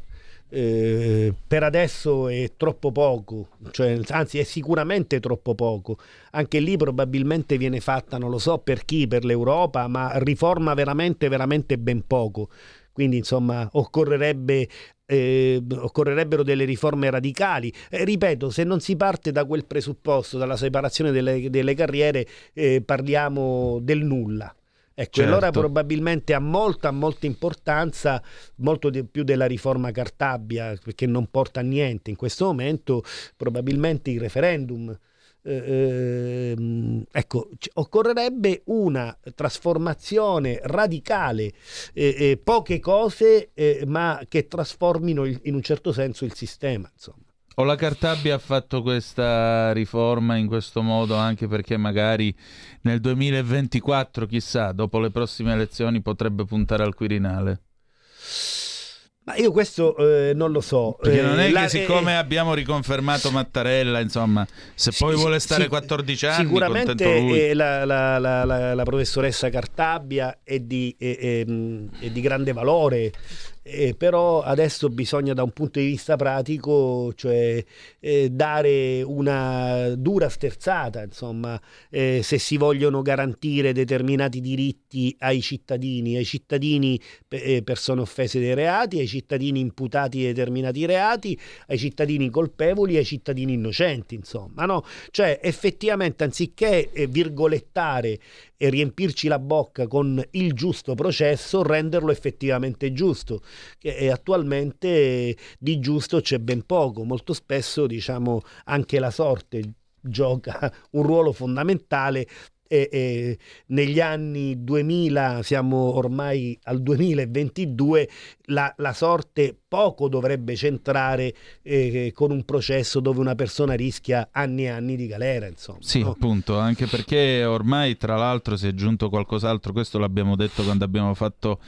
Eh, per adesso è troppo poco, cioè, anzi è sicuramente troppo poco. Anche lì probabilmente viene fatta, non lo so per chi, per l'Europa, ma riforma veramente, veramente ben poco. Quindi insomma occorrerebbe, eh, occorrerebbero delle riforme radicali. Eh, ripeto, se non si parte da quel presupposto, dalla separazione delle, delle carriere, eh, parliamo del nulla. Ecco, Certo. allora probabilmente ha molta, molta importanza, molto di più della riforma Cartabia, perché non porta a niente in questo momento, probabilmente il referendum. Eh, ehm, ecco, occorrerebbe una trasformazione radicale, eh, eh, poche cose, eh, ma che trasformino il- in un certo senso il sistema. Insomma. O la Cartabbia ha fatto questa riforma in questo modo anche perché magari nel 2024, chissà, dopo le prossime elezioni potrebbe puntare al Quirinale? Ma io questo eh, non lo so. Perché Eh, non è la- che siccome eh, abbiamo riconfermato Mattarella, insomma, se poi Sì, vuole sì, stare sì, 14 anni, Sicuramente eh, la, la- la- professoressa Cartabbia è di, è- è, mm, è di grande valore, eh, però adesso bisogna da un punto di vista pratico, cioè eh, dare una dura sterzata, insomma, eh, se si vogliono garantire determinati diritti ai cittadini, ai cittadini eh, persone offese dei reati, ai cittadini imputati di determinati reati, ai cittadini colpevoli, ai cittadini innocenti, insomma, no? Cioè, effettivamente, anziché eh, virgolettare e riempirci la bocca con il giusto processo, renderlo effettivamente giusto, che eh, attualmente eh, di giusto c'è ben poco, molto spesso, diciamo, anche la sorte gioca un ruolo fondamentale e, e negli anni 2000, siamo ormai al 2022, la, la sorte poco dovrebbe centrare eh, con un processo dove una persona rischia anni e anni di galera, insomma. Sì, no? appunto, anche perché ormai tra l'altro si è aggiunto qualcos'altro, questo l'abbiamo detto quando abbiamo fatto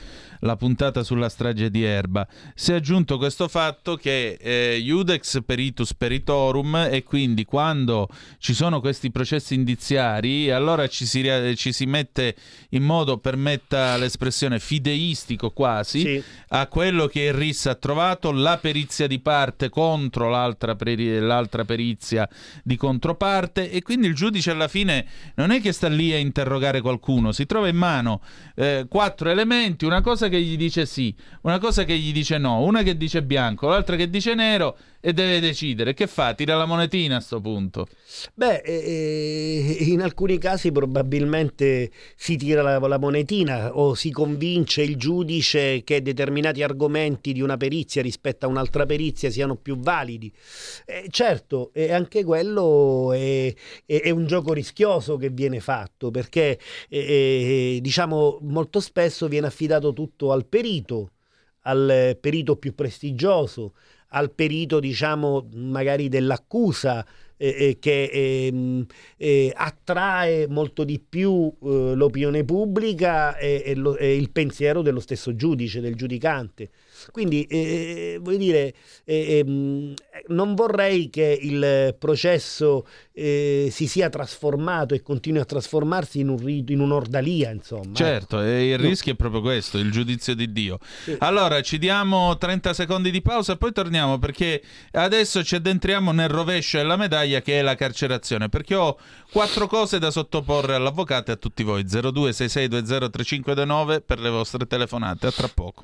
la puntata sulla strage di Erba, si è aggiunto questo fatto che eh, Iudex peritus peritorum e quindi quando ci sono questi processi indiziari allora ci si, ci si mette in modo, permetta l'espressione, fideistico quasi Sì. a quello che il RIS ha trovato, la perizia di parte contro l'altra, peri- l'altra perizia di controparte e quindi il giudice alla fine non è che sta lì a interrogare qualcuno, si trova in mano eh, quattro elementi, una cosa che gli dice sì, una cosa che gli dice no, una che dice bianco, l'altra che dice nero e deve decidere. Che fa? Tira la monetina a sto punto. Beh, eh, in alcuni casi probabilmente si tira la, la monetina o si convince il giudice che determinati argomenti di una perizia rispetto a un'altra perizia siano più validi. Eh, certo, e anche quello è, è- è un gioco rischioso che viene fatto perché eh, diciamo molto spesso viene affidato tutto al perito, al perito più prestigioso, al perito diciamo magari dell'accusa eh, eh, che ehm, eh, attrae molto di più eh, l'opinione pubblica e, e lo- e il pensiero dello stesso giudice, del giudicante. Quindi, eh, voglio dire, eh, ehm, non vorrei che il processo eh, si sia trasformato e continui a trasformarsi in un rito, in un'ordalia, insomma. Certo, e il No. rischio è proprio questo, il giudizio di Dio. Allora, ci diamo 30 secondi di pausa e poi torniamo perché adesso ci addentriamo nel rovescio della medaglia che è la carcerazione, perché ho quattro cose da sottoporre all'avvocato e a tutti voi. 0266203529 per le vostre telefonate. A tra poco.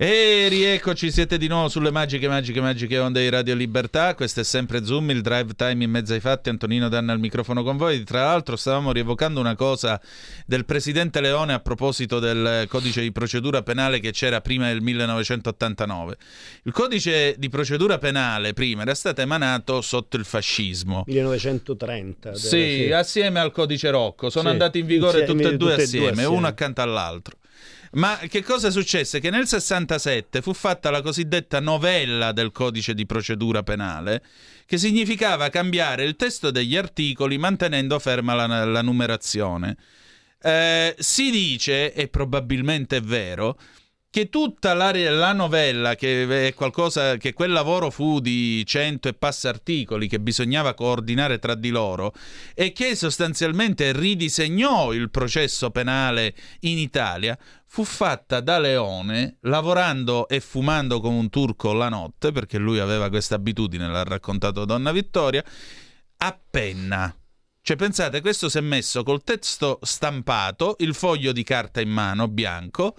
E rieccoci, siete di nuovo sulle magiche, magiche, magiche onde di Radio Libertà. Questo è sempre Zoom, il drive time in mezzo ai fatti. Antonino Danna al microfono con voi. Tra l'altro, stavamo rievocando una cosa del presidente Leone a proposito del codice di procedura penale che c'era prima del 1989. Il codice di procedura penale prima era stato emanato sotto il fascismo. 1930. Sì, assieme al codice Rocco. Sono Sì, andati in vigore insieme- tutte e due tutte assieme, due assieme. uno accanto all'altro. Ma che cosa successe? Che nel 67 fu fatta la cosiddetta novella del codice di procedura penale, che significava cambiare il testo degli articoli mantenendo ferma la, la numerazione. Eh, si dice, e probabilmente è vero, che tutta la, la novella, che è qualcosa che quel lavoro fu di cento e passa articoli che bisognava coordinare tra di loro e che sostanzialmente ridisegnò il processo penale in Italia, fu fatta da Leone lavorando e fumando come un turco la notte, perché lui aveva questa abitudine, l'ha raccontato Donna Vittoria, a penna. Cioè, pensate, questo si è messo col testo stampato, il foglio di carta in mano, bianco,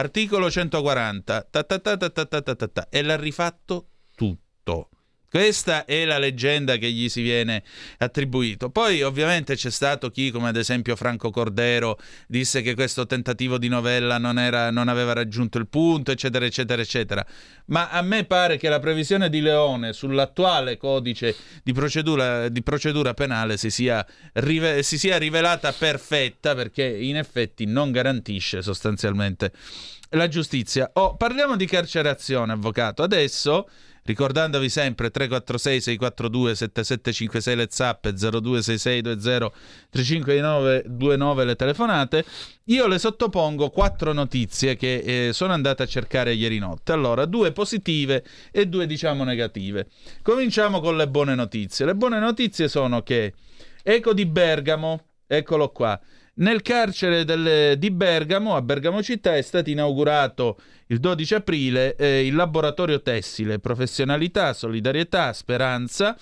articolo 140, ta ta ta ta ta ta ta ta e l'ha rifatto tutto. Questa è la leggenda che gli si viene attribuito. Poi ovviamente c'è stato chi, come ad esempio Franco Cordero, disse che questo tentativo di novella non, era, non aveva raggiunto il punto, eccetera, eccetera, eccetera. Ma a me pare che la previsione di Leone sull'attuale codice di procedura, di procedura penale si sia, rive- si sia rivelata perfetta perché in effetti non garantisce sostanzialmente la giustizia. Oh, parliamo di carcerazione, avvocato. Adesso ricordandovi sempre 346 642 7756 le zappe 0266 20 3529 le telefonate. Io le sottopongo quattro notizie che eh, sono andate a cercare ieri notte. Allora due positive e due diciamo negative. Cominciamo con le buone notizie. Le buone notizie sono che Eco di Bergamo eccolo qua nel carcere del- di Bergamo, a Bergamo città, è stato inaugurato il 12 aprile eh, il laboratorio tessile, professionalità, solidarietà, speranza.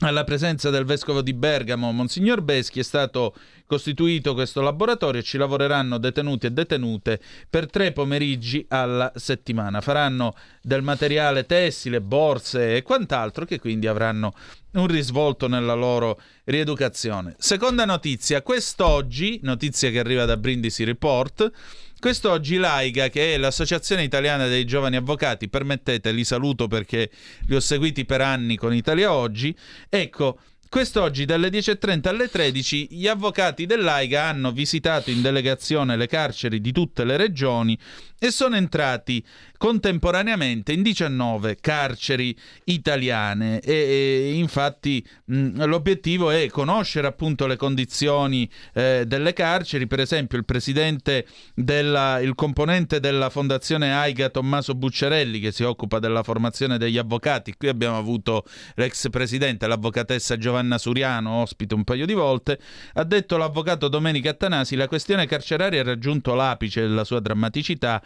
Alla presenza del vescovo di Bergamo, Monsignor Beschi, è stato costituito questo laboratorio e ci lavoreranno detenuti e detenute per tre pomeriggi alla settimana. Faranno del materiale tessile, borse e quant'altro che quindi avranno un risvolto nella loro rieducazione. Seconda notizia, quest'oggi, notizia che arriva da Brindisi Report, quest'oggi l'AIGA, che è l'Associazione Italiana dei Giovani Avvocati, permettete, li saluto perché li ho seguiti per anni con Italia Oggi, ecco, Quest'oggi dalle 10.30 alle 13 gli avvocati dell'AIGA hanno visitato in delegazione le carceri di tutte le regioni e sono entrati contemporaneamente in 19 carceri italiane. E, e infatti mh, l'obiettivo è conoscere appunto le condizioni eh, delle carceri. Per esempio il presidente della, il componente della fondazione AIGA Tommaso Bucciarelli che si occupa della formazione degli avvocati. Qui abbiamo avuto l'ex presidente l'avvocatessa Giovanna Suriano ospite un paio di volte. Ha detto l'avvocato Domenico Attanasi la questione carceraria ha raggiunto l'apice della sua drammaticità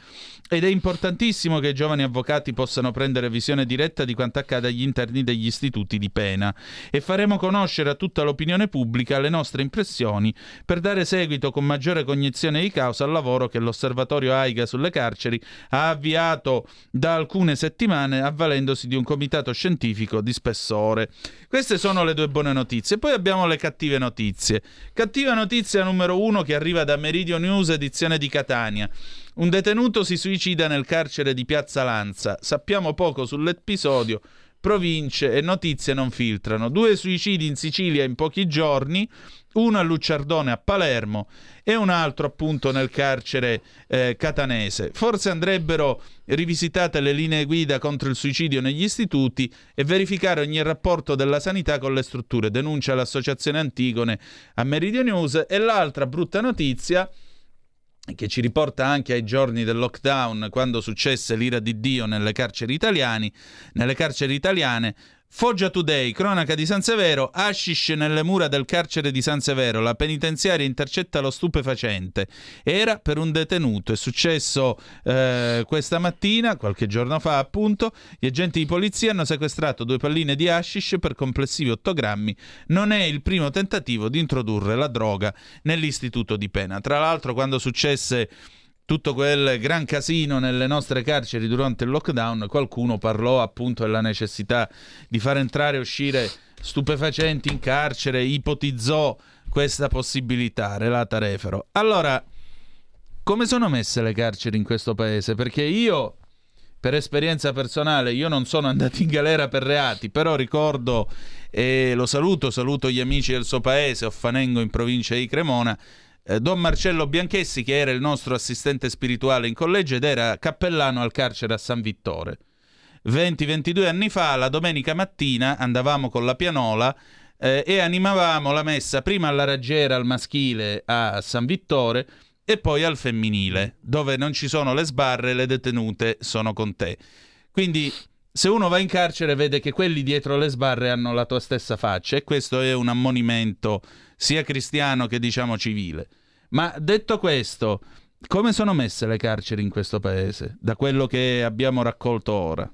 ed è importantissimo che i giovani avvocati possano prendere visione diretta di quanto accade agli interni degli istituti di pena e faremo conoscere a tutta l'opinione pubblica le nostre impressioni per dare seguito con maggiore cognizione di causa al lavoro che l'osservatorio AIGA sulle carceri ha avviato da alcune settimane avvalendosi di un comitato scientifico di spessore. Queste sono le due buone notizie. Poi abbiamo le cattive notizie. Cattiva notizia numero uno che arriva da Meridio News edizione di Catania. Un detenuto si suicida nel carcere di Piazza Lanza. Sappiamo poco sull'episodio. Province e notizie non filtrano. Due suicidi in Sicilia in pochi giorni, uno a Lucciardone a Palermo e un altro appunto nel carcere eh, catanese. Forse andrebbero rivisitate le linee guida contro il suicidio negli istituti e verificare ogni rapporto della sanità con le strutture. Denuncia l'associazione Antigone a Meridio News. E l'altra brutta notizia che ci riporta anche ai giorni del lockdown, quando successe l'ira di Dio nelle carceri, italiani, nelle carceri italiane. Foggia Today, cronaca di San Severo, hashish nelle mura del carcere di San Severo, la penitenziaria intercetta lo stupefacente. Era per un detenuto, è successo eh, questa mattina, qualche giorno fa appunto, gli agenti di polizia hanno sequestrato due palline di hashish per complessivi 8 grammi. Non è il primo tentativo di introdurre la droga nell'istituto di pena. Tra l'altro quando successe tutto quel gran casino nelle nostre carceri durante il lockdown, qualcuno parlò appunto della necessità di far entrare e uscire stupefacenti in carcere, ipotizzò questa possibilità, relata Refero. Allora, come sono messe le carceri in questo paese? Perché io, per esperienza personale, io non sono andato in galera per reati, però ricordo, e lo saluto, saluto gli amici del suo paese, Offanengo in provincia di Cremona, eh, Don Marcello Bianchessi, che era il nostro assistente spirituale in collegio ed era cappellano al carcere a San Vittore. 20-22 anni fa, la domenica mattina, andavamo con la pianola eh, e animavamo la messa prima alla raggiera al maschile a San Vittore e poi al femminile, dove non ci sono le sbarre, le detenute sono con te. Quindi se uno va in carcere vede che quelli dietro le sbarre hanno la tua stessa faccia e questo è un ammonimento sia cristiano che diciamo civile. Ma detto questo, come sono messe le carceri in questo paese, da quello che abbiamo raccolto ora?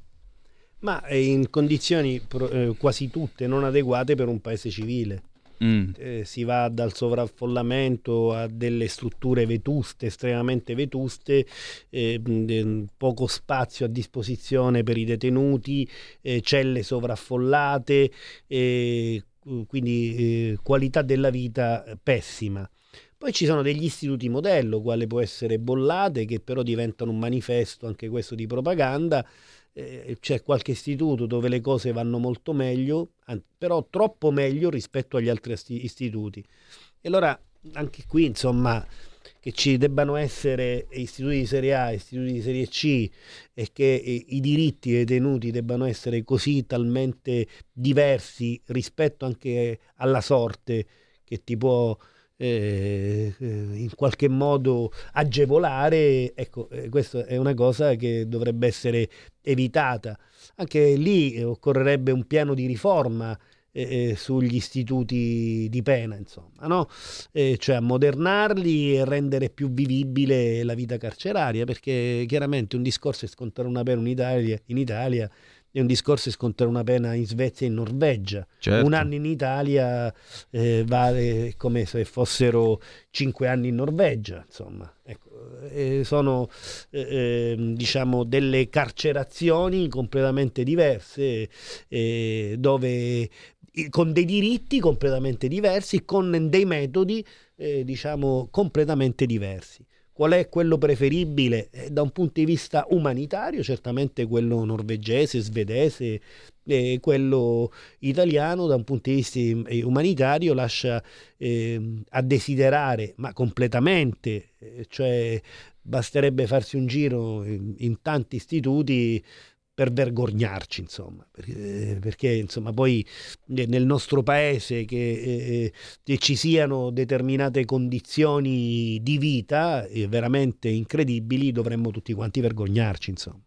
Ma in condizioni eh, quasi tutte non adeguate per un paese civile. Mm. Eh, si va dal sovraffollamento a delle strutture vetuste, estremamente vetuste, eh, mh, poco spazio a disposizione per i detenuti, eh, celle sovraffollate, eh, quindi eh, qualità della vita eh, pessima. Poi ci sono degli istituti modello, quale può essere Bollate, che però diventano un manifesto anche questo di propaganda. Eh, c'è qualche istituto dove le cose vanno molto meglio, però troppo meglio rispetto agli altri istituti. E allora anche qui, insomma, che ci debbano essere istituti di serie A, istituti di serie C e che i diritti detenuti debbano essere così talmente diversi rispetto anche alla sorte che ti può eh, eh, in qualche modo agevolare, ecco, eh, questa è una cosa che dovrebbe essere evitata. Anche lì eh, occorrerebbe un piano di riforma eh, sugli istituti di pena, insomma, no? Eh, cioè ammodernarli e rendere più vivibile la vita carceraria, perché chiaramente un discorso è scontare una pena in Italia, in Italia è un discorso è scontare una pena in Svezia e in Norvegia. Certo. Un anno in Italia eh, vale come se fossero cinque anni in Norvegia, insomma. Ecco, eh, sono eh, ehm, diciamo delle carcerazioni completamente diverse eh, dove con dei diritti completamente diversi, con dei metodi eh, diciamo completamente diversi. Qual è quello preferibile? Eh, da un punto di vista umanitario, certamente quello norvegese, svedese, eh, quello italiano da un punto di vista eh, umanitario lascia eh, a desiderare, ma completamente, eh, cioè basterebbe farsi un giro in, in tanti istituti per vergognarci, insomma, perché, perché insomma, poi nel nostro paese che eh, ci siano determinate condizioni di vita eh, veramente incredibili, dovremmo tutti quanti vergognarci, insomma.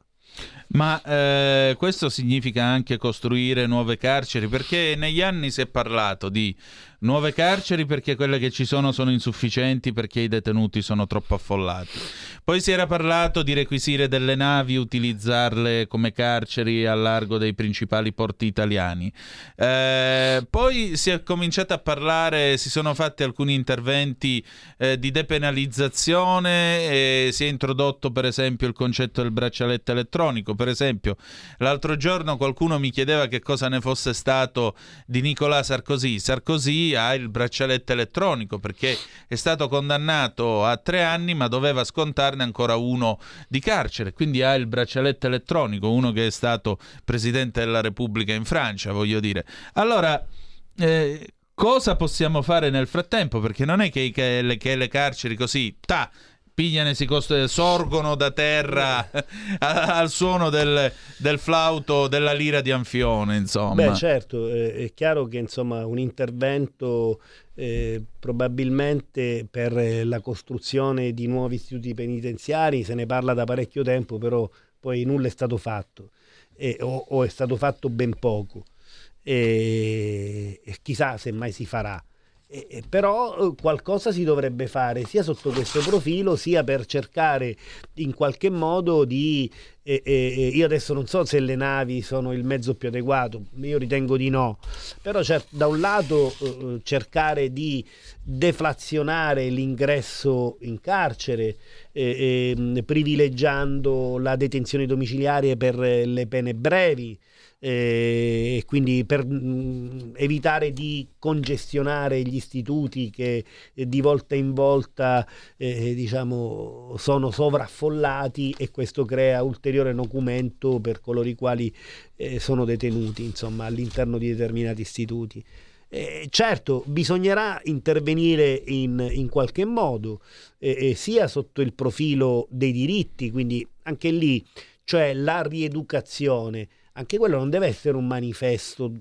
Ma eh, questo significa anche costruire nuove carceri, perché negli anni si è parlato di nuove carceri perché quelle che ci sono sono insufficienti perché i detenuti sono troppo affollati. Poi si era parlato di requisire delle navi, utilizzarle come carceri a largo dei principali porti italiani. Eh, poi si è cominciato a parlare, si sono fatti alcuni interventi eh, di depenalizzazione, si è introdotto per esempio il concetto del braccialetto elettronico. Per esempio, l'altro giorno qualcuno mi chiedeva che cosa ne fosse stato di Nicolas Sarkozy. Sarkozy ha il braccialetto elettronico perché è stato condannato a tre anni ma doveva scontarne ancora uno di carcere, quindi ha il braccialetto elettronico, uno che è stato presidente della Repubblica in Francia, voglio dire. Allora... Eh, cosa possiamo fare nel frattempo? Perché non è che, che, che le carceri così, ta, pigliano si cost- sorgono da terra al suono del, del, flauto della lira di Anfione, insomma. Beh, certo, eh, è chiaro che insomma un intervento eh, probabilmente per la costruzione di nuovi istituti penitenziari se ne parla da parecchio tempo, però poi nulla è stato fatto eh, o, o, è stato fatto ben poco e, e chissà se mai si farà. Eh, però eh, qualcosa si dovrebbe fare sia sotto questo profilo sia per cercare in qualche modo di eh, eh, io adesso non so se le navi sono il mezzo più adeguato io ritengo di no però cer- da un lato eh, cercare di deflazionare l'ingresso in carcere ehm, privilegiando la detenzione domiciliare per le pene brevi eh, e quindi per mm, evitare di congestionare gli istituti che eh, di volta in volta eh, diciamo, sono sovraffollati e questo crea ulteriore documento per coloro i quali eh, sono detenuti insomma, all'interno di determinati istituti. Eh, certo, bisognerà intervenire in, in qualche modo, eh, sia sotto il profilo dei diritti, quindi anche lì, cioè la rieducazione, anche quello non deve essere un manifesto.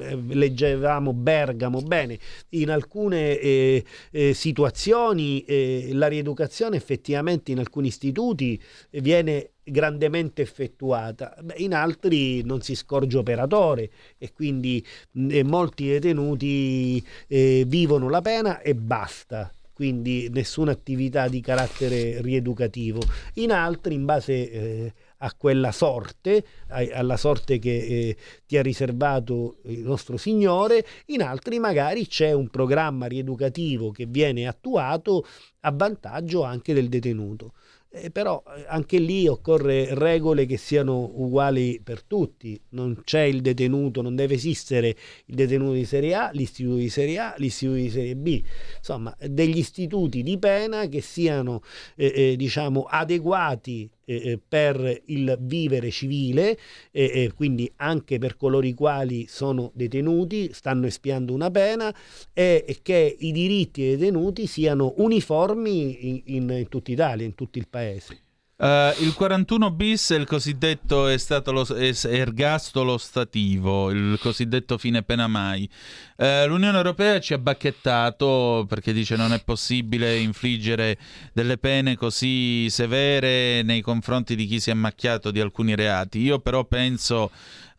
Eh, leggevamo Bergamo, bene, in alcune eh, eh, situazioni eh, la rieducazione effettivamente in alcuni istituti viene grandemente effettuata, in altri non si scorge operatore e quindi mh, molti detenuti eh, vivono la pena e basta quindi nessuna attività di carattere rieducativo. In altri, in base eh, a quella sorte, alla sorte che eh, ti ha riservato il nostro Signore, in altri magari c'è un programma rieducativo che viene attuato a vantaggio anche del detenuto. Eh, però eh, anche lì occorre regole che siano uguali per tutti, non c'è il detenuto, non deve esistere il detenuto di serie A, l'istituto di serie A, l'istituto di serie B, insomma degli istituti di pena che siano eh, eh, diciamo adeguati eh, per il vivere civile, eh, quindi anche per coloro i quali sono detenuti, stanno espiando una pena e, e che i diritti dei detenuti siano uniformi in, in, in tutta Italia, in tutto il paese. Uh, il 41 bis è il cosiddetto è stato lo, è ergastolo stativo, il cosiddetto fine pena mai. Uh, L'Unione Europea ci ha bacchettato perché dice non è possibile infliggere delle pene così severe nei confronti di chi si è macchiato di alcuni reati. Io però penso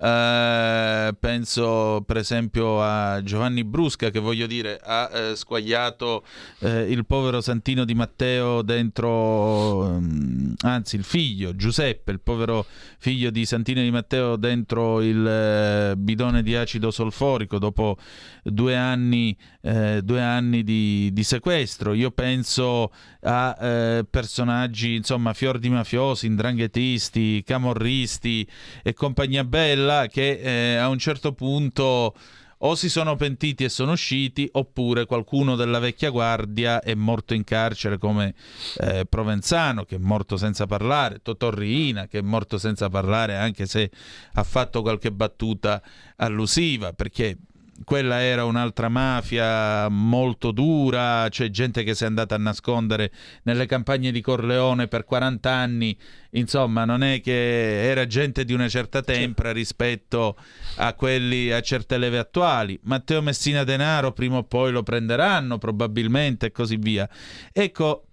Uh, penso per esempio a Giovanni Brusca che voglio dire ha eh, squagliato eh, il povero Santino di Matteo dentro um, anzi il figlio Giuseppe il povero figlio di Santino di Matteo dentro il eh, bidone di acido solforico. Dopo due anni, eh, due anni di, di, sequestro. Io penso a eh, personaggi insomma fior di mafiosi indranghetisti camorristi e compagnia bella che eh, a un certo punto o si sono pentiti e sono usciti, oppure qualcuno della vecchia guardia è morto in carcere come eh, Provenzano, che è morto senza parlare, Totorrina, che è morto senza parlare anche se ha fatto qualche battuta allusiva, perché quella era un'altra mafia molto dura, c'è gente che si è andata a nascondere nelle campagne di Corleone per 40 anni, insomma non è che era gente di una certa tempra rispetto a quelli a certe leve attuali. Matteo Messina Denaro prima o poi lo prenderanno probabilmente e così via. Ecco,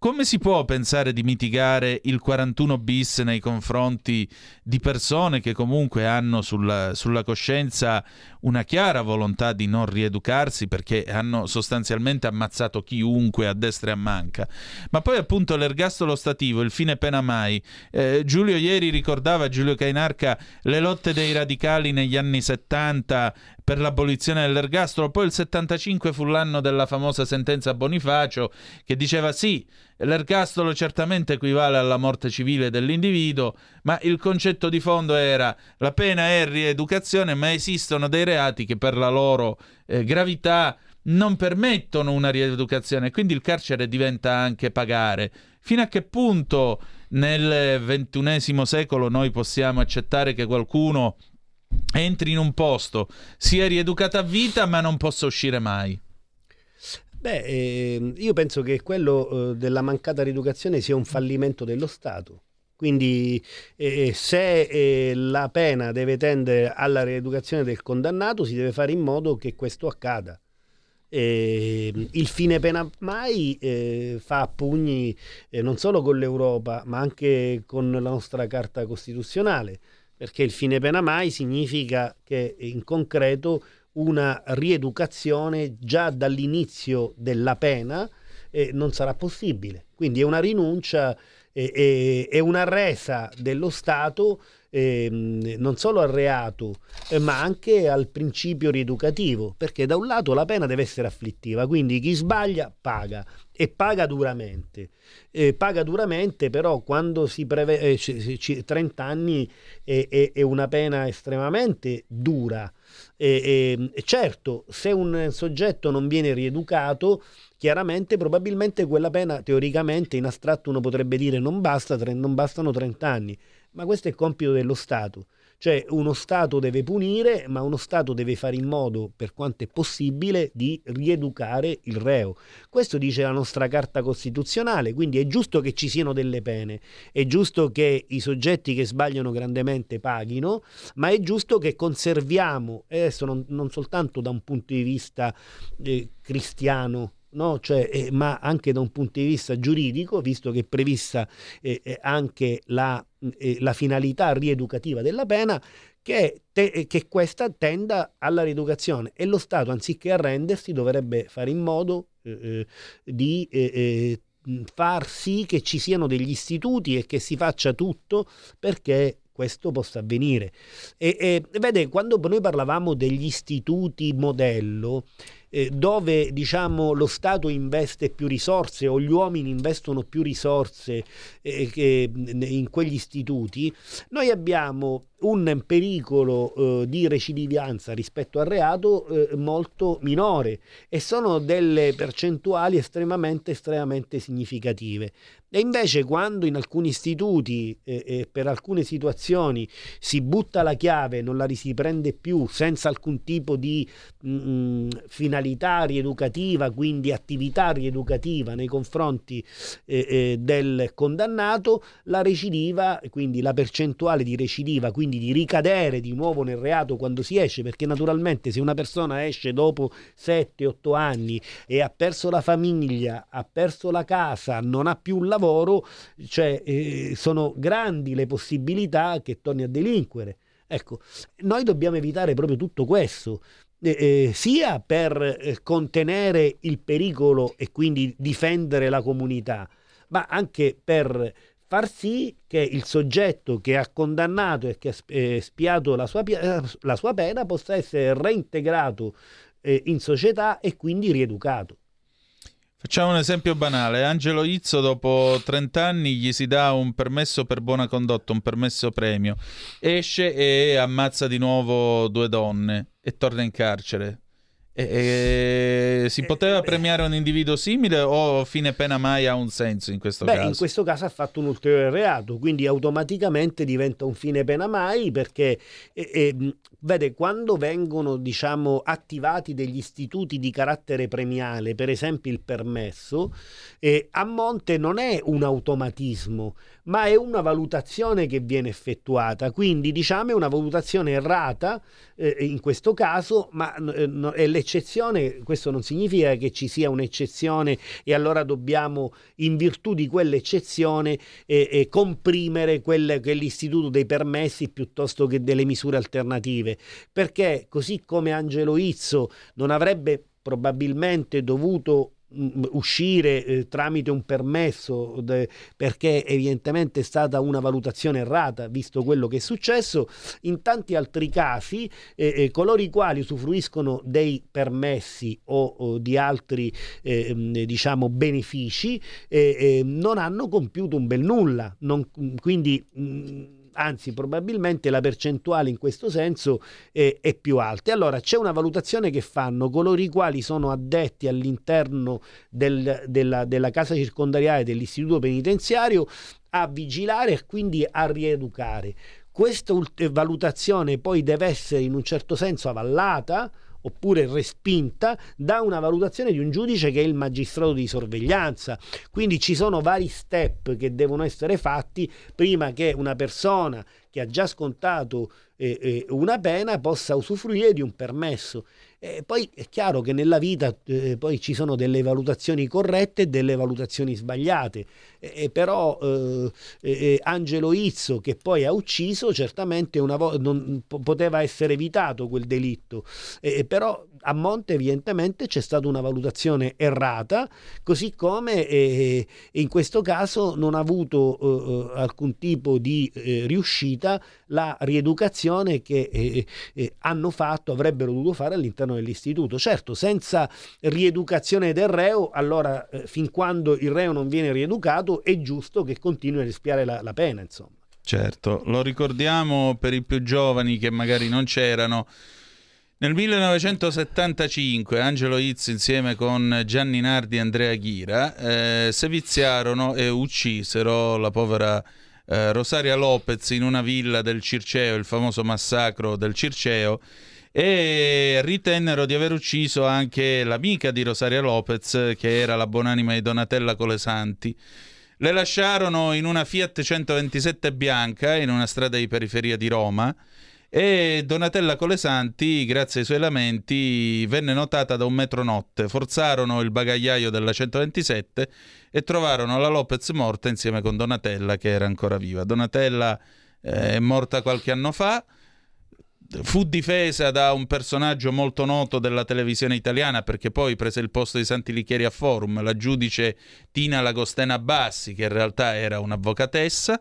come si può pensare di mitigare il 41 bis nei confronti di persone che comunque hanno sulla, sulla, coscienza una chiara volontà di non rieducarsi perché hanno sostanzialmente ammazzato chiunque a destra e a manca? Ma poi appunto l'ergastolo stativo, il fine pena mai. Eh, Giulio ieri ricordava, Giulio Cainarca, le lotte dei radicali negli anni 70 per l'abolizione dell'ergastolo, poi il 75 fu l'anno della famosa sentenza Bonifacio che diceva sì, l'ergastolo certamente equivale alla morte civile dell'individuo, ma il concetto di fondo era la pena è rieducazione, ma esistono dei reati che per la loro eh, gravità non permettono una rieducazione, quindi il carcere diventa anche pagare. Fino a che punto nel ventunesimo secolo noi possiamo accettare che qualcuno entri in un posto, sia rieducato a vita, ma non possa uscire mai? Beh, eh, io penso che quello eh, della mancata rieducazione sia un fallimento dello Stato. Quindi eh, se eh, la pena deve tendere alla rieducazione del condannato, si deve fare in modo che questo accada. il fine pena mai eh, fa pugni eh, non solo con l'Europa, ma anche con la nostra Carta Costituzionale, perché il fine pena mai significa che in concreto una rieducazione già dall'inizio della pena eh, non sarà possibile. Quindi è una rinuncia, eh, è una resa dello Stato eh, non solo al reato, eh, ma anche al principio rieducativo, perché da un lato la pena deve essere afflittiva, quindi chi sbaglia paga e paga duramente. Eh, paga duramente, però quando si prevede eh, 30 anni è, è, è, una pena estremamente dura. E, certo, se un soggetto non viene rieducato, chiaramente probabilmente quella pena teoricamente in astratto uno potrebbe dire non, basta, non bastano 30 anni, ma questo è compito dello Stato. Cioè uno Stato deve punire, ma uno Stato deve fare in modo, per quanto è possibile, di rieducare il reo. Questo dice la nostra Carta Costituzionale, quindi è giusto che ci siano delle pene, è giusto che i soggetti che sbagliano grandemente paghino, ma è giusto che conserviamo, e adesso non, non soltanto da un punto di vista eh, cristiano, No? Cioè, eh, ma anche da un punto di vista giuridico, visto che è prevista eh, eh anche la, eh, la, finalità rieducativa della pena, che, te, che, questa tenda alla rieducazione e lo Stato, anziché arrendersi, dovrebbe fare in modo eh, di far sì che ci siano degli istituti e che si faccia tutto perché questo possa avvenire. E, e vede, quando noi parlavamo degli istituti modello, eh, dove diciamo, lo Stato investe più risorse o gli uomini investono più risorse eh, in quegli istituti, noi abbiamo un pericolo eh, di recidivanza rispetto al reato eh, molto minore e sono delle percentuali estremamente estremamente significative. E invece quando in alcuni istituti eh, eh per alcune situazioni si butta la chiave non la si prende più senza alcun tipo di mh, mm, finalità rieducativa quindi attività rieducativa nei confronti eh, eh, del condannato la recidiva quindi la percentuale di recidiva quindi di ricadere di nuovo nel reato quando si esce, perché naturalmente se una persona esce dopo 7-8 anni e ha perso la famiglia, ha perso la casa, non ha più un lavoro, cioè eh, sono grandi le possibilità che torni a delinquere. Ecco, noi dobbiamo evitare proprio tutto questo. Eh, eh, sia per eh, contenere il pericolo e quindi difendere la comunità, ma anche per far sì che il soggetto che ha condannato e che ha eh, spiato la sua, la sua pena possa essere reintegrato eh, in società e quindi rieducato. Facciamo un esempio banale. Angelo Izzo dopo 30 anni gli si dà un permesso per buona condotta, un permesso premio. Esce e ammazza di nuovo due donne. E torna in carcere. E, e si poteva premiare un individuo simile o fine pena mai ha un senso in questo Beh, caso? in questo caso ha fatto un ulteriore reato, quindi automaticamente diventa un fine pena mai perché eh, eh, mh, vede quando vengono diciamo attivati degli istituti di carattere premiale, per esempio il permesso, eh, a monte non è un automatismo, ma è una valutazione che viene effettuata, quindi diciamo è una valutazione errata eh, in questo caso, ma eh, no- è l'eccezione, questo non significa che ci sia un'eccezione e allora dobbiamo in virtù di quell'eccezione eh, eh, comprimere quel- quell'istituto dei permessi piuttosto che delle misure alternative, perché così come Angelo Izzo non avrebbe probabilmente dovuto uscire eh, tramite un permesso de- perché evidentemente è stata una valutazione errata visto quello che è successo. In tanti altri casi eh, eh, coloro i quali usufruiscono dei permessi o, o di altri eh, mh, diciamo benefici eh, eh, non hanno compiuto un bel nulla non- quindi mh, anzi probabilmente la percentuale in questo senso eh, è più alta. Allora c'è una valutazione che fanno coloro i quali sono addetti all'interno del- della, della casa circondariale dell'istituto penitenziario a vigilare e quindi a rieducare. Questa valutazione poi deve essere in un certo senso avallata oppure respinta da una valutazione di un giudice che è il magistrato di sorveglianza. Quindi ci sono vari step che devono essere fatti prima che una persona che ha già scontato eh, eh, una pena possa usufruire di un permesso. E poi è chiaro che nella vita eh, poi ci sono delle valutazioni corrette e delle valutazioni sbagliate, E- e però eh, eh, Angelo Izzo che poi ha ucciso certamente una vo- non, po- poteva essere evitato quel delitto, Eh, però a monte evidentemente c'è stata una valutazione errata, così come eh, in questo caso non ha avuto eh, alcun tipo di eh, riuscita la rieducazione che eh, eh, hanno fatto, avrebbero dovuto fare all'interno dell'istituto. Certo, senza rieducazione del reo, allora eh, fin quando il reo non viene rieducato è giusto che continui a rischiare la, la pena, insomma. Certo, lo ricordiamo per i più giovani che magari non c'erano. Nel 1975 Angelo Izzo insieme con Gianni Nardi e Andrea Ghira eh, seviziarono e uccisero la povera eh, Rosaria Lopez in una villa del Circeo, il famoso massacro del Circeo, e ritennero di aver ucciso anche l'amica di Rosaria Lopez, che era la buonanima di Donatella Colesanti. Le lasciarono in una Fiat 127 bianca in una strada di periferia di Roma e Donatella Colesanti, grazie ai suoi lamenti, venne notata da un metronotte. Forzarono il bagagliaio della 127 e trovarono la Lopez morta insieme con Donatella che era ancora viva. Donatella eh, è morta qualche anno fa fu difesa da un personaggio molto noto della televisione italiana perché poi prese il posto di Santi Lichieri a Forum, la giudice Tina Lagostena Bassi, che in realtà era un'avvocatessa.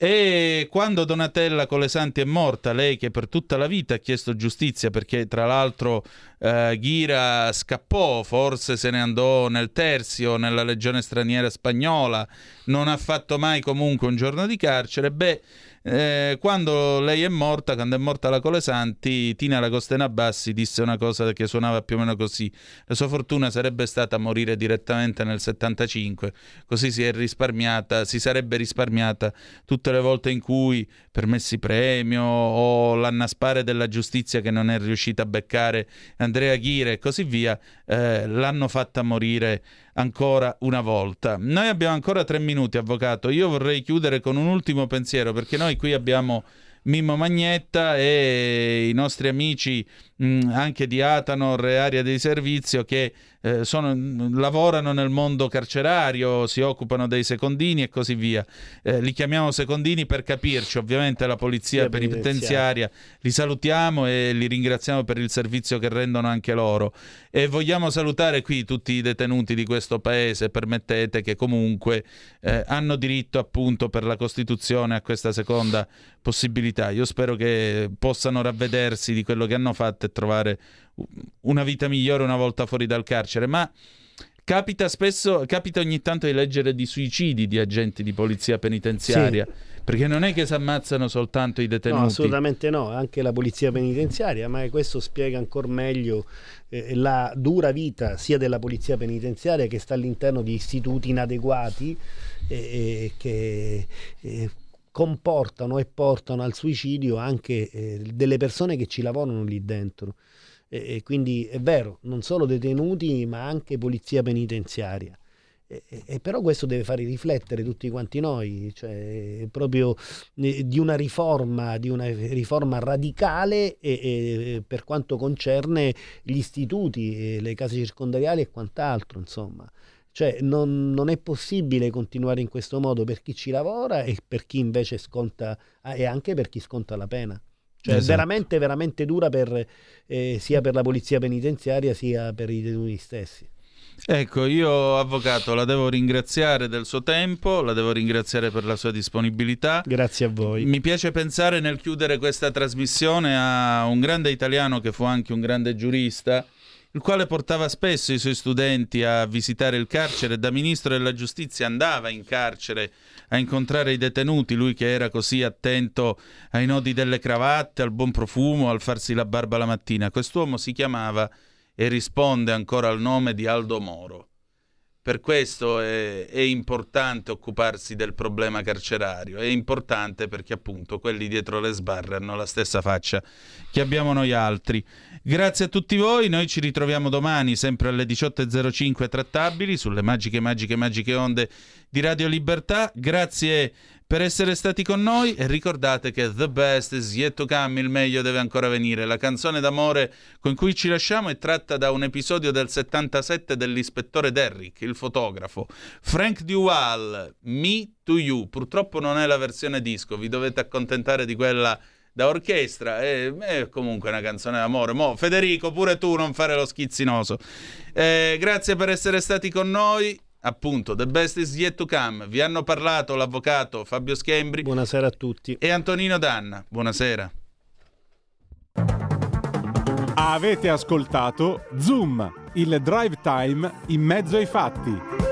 E quando Donatella Colesanti è morta, lei che per tutta la vita ha chiesto giustizia perché tra l'altro eh, Ghira scappò, forse se ne andò nel Terzio, nella legione straniera spagnola, non ha fatto mai comunque un giorno di carcere, beh, eh, quando lei è morta, quando è morta la Colesanti, Tina Lagostena Bassi disse una cosa che suonava più o meno così. La sua fortuna sarebbe stata morire direttamente nel 75, così si è risparmiata, si sarebbe risparmiata tutte le volte in cui permessi premio o l'annaspare della giustizia che non è riuscita a beccare Andrea Ghire e così via, eh, l'hanno fatta morire ancora una volta. Noi abbiamo ancora tre minuti, avvocato. Io vorrei chiudere con un ultimo pensiero perché noi qui abbiamo Mimmo Magnetta e i nostri amici mh, anche di Atanor e area di servizio che eh, sono, lavorano nel mondo carcerario, si occupano dei secondini e così via. Eh, li chiamiamo secondini per capirci, ovviamente la polizia Sì, penitenziaria li salutiamo e li ringraziamo per il servizio che rendono anche loro. E vogliamo salutare qui tutti i detenuti di questo paese, permettete che comunque eh, hanno diritto appunto per la Costituzione a questa seconda possibilità. Io spero che possano ravvedersi di quello che hanno fatto e trovare una vita migliore una volta fuori dal carcere, ma capita spesso, capita ogni tanto di leggere di suicidi di agenti di polizia penitenziaria. Perché non è che si ammazzano soltanto i detenuti. No, assolutamente no, anche la polizia penitenziaria, ma questo spiega ancora meglio eh, la dura vita sia della polizia penitenziaria che sta all'interno di istituti inadeguati eh, eh, che eh, comportano e portano al suicidio anche eh, delle persone che ci lavorano lì dentro. E, e quindi è vero, non solo detenuti, ma anche polizia penitenziaria. E, e però questo deve fare riflettere tutti quanti noi, cioè proprio eh, di una riforma, di una riforma radicale e, e per quanto concerne gli istituti, eh, le case circondariali e quant'altro, insomma. Cioè non, non, è possibile continuare in questo modo per chi ci lavora e per chi invece sconta e anche per chi sconta la pena. Cioè esatto. è veramente, veramente dura per, eh, sia per la polizia penitenziaria sia per i detenuti stessi. Ecco, io avvocato la devo ringraziare del suo tempo, la devo ringraziare per la sua disponibilità. Grazie a voi. Mi piace pensare nel chiudere questa trasmissione a un grande italiano che fu anche un grande giurista, il quale portava spesso i suoi studenti a visitare il carcere. Da ministro della giustizia andava in carcere a incontrare i detenuti, lui che era così attento ai nodi delle cravatte, al buon profumo, al farsi la barba la mattina. Quest'uomo si chiamava e risponde ancora al nome di Aldo Moro. Per questo è, è, importante occuparsi del problema carcerario, è importante perché appunto quelli dietro le sbarre hanno la stessa faccia che abbiamo noi altri. Grazie a tutti voi, noi ci ritroviamo domani sempre alle 18.05 trattabili sulle magiche, magiche, magiche onde di Radio Libertà. Grazie per essere stati con noi e ricordate che The Best is yet to come, il meglio deve ancora venire. La canzone d'amore con cui ci lasciamo è tratta da un episodio del 77 dell'ispettore Derrick, il fotografo. Frank Duval, Me to You. Purtroppo non è la versione disco, vi dovete accontentare di quella da orchestra. È, è comunque una canzone d'amore. Mo, Federico, pure tu non fare lo schizzinoso. Eh, grazie per essere stati con noi appunto The Best is Yet to Come. Vi hanno parlato l'avvocato Fabio Schembri. Buonasera a tutti. E Antonino Danna. Buonasera. Avete ascoltato Zoom, il drive time in mezzo ai fatti.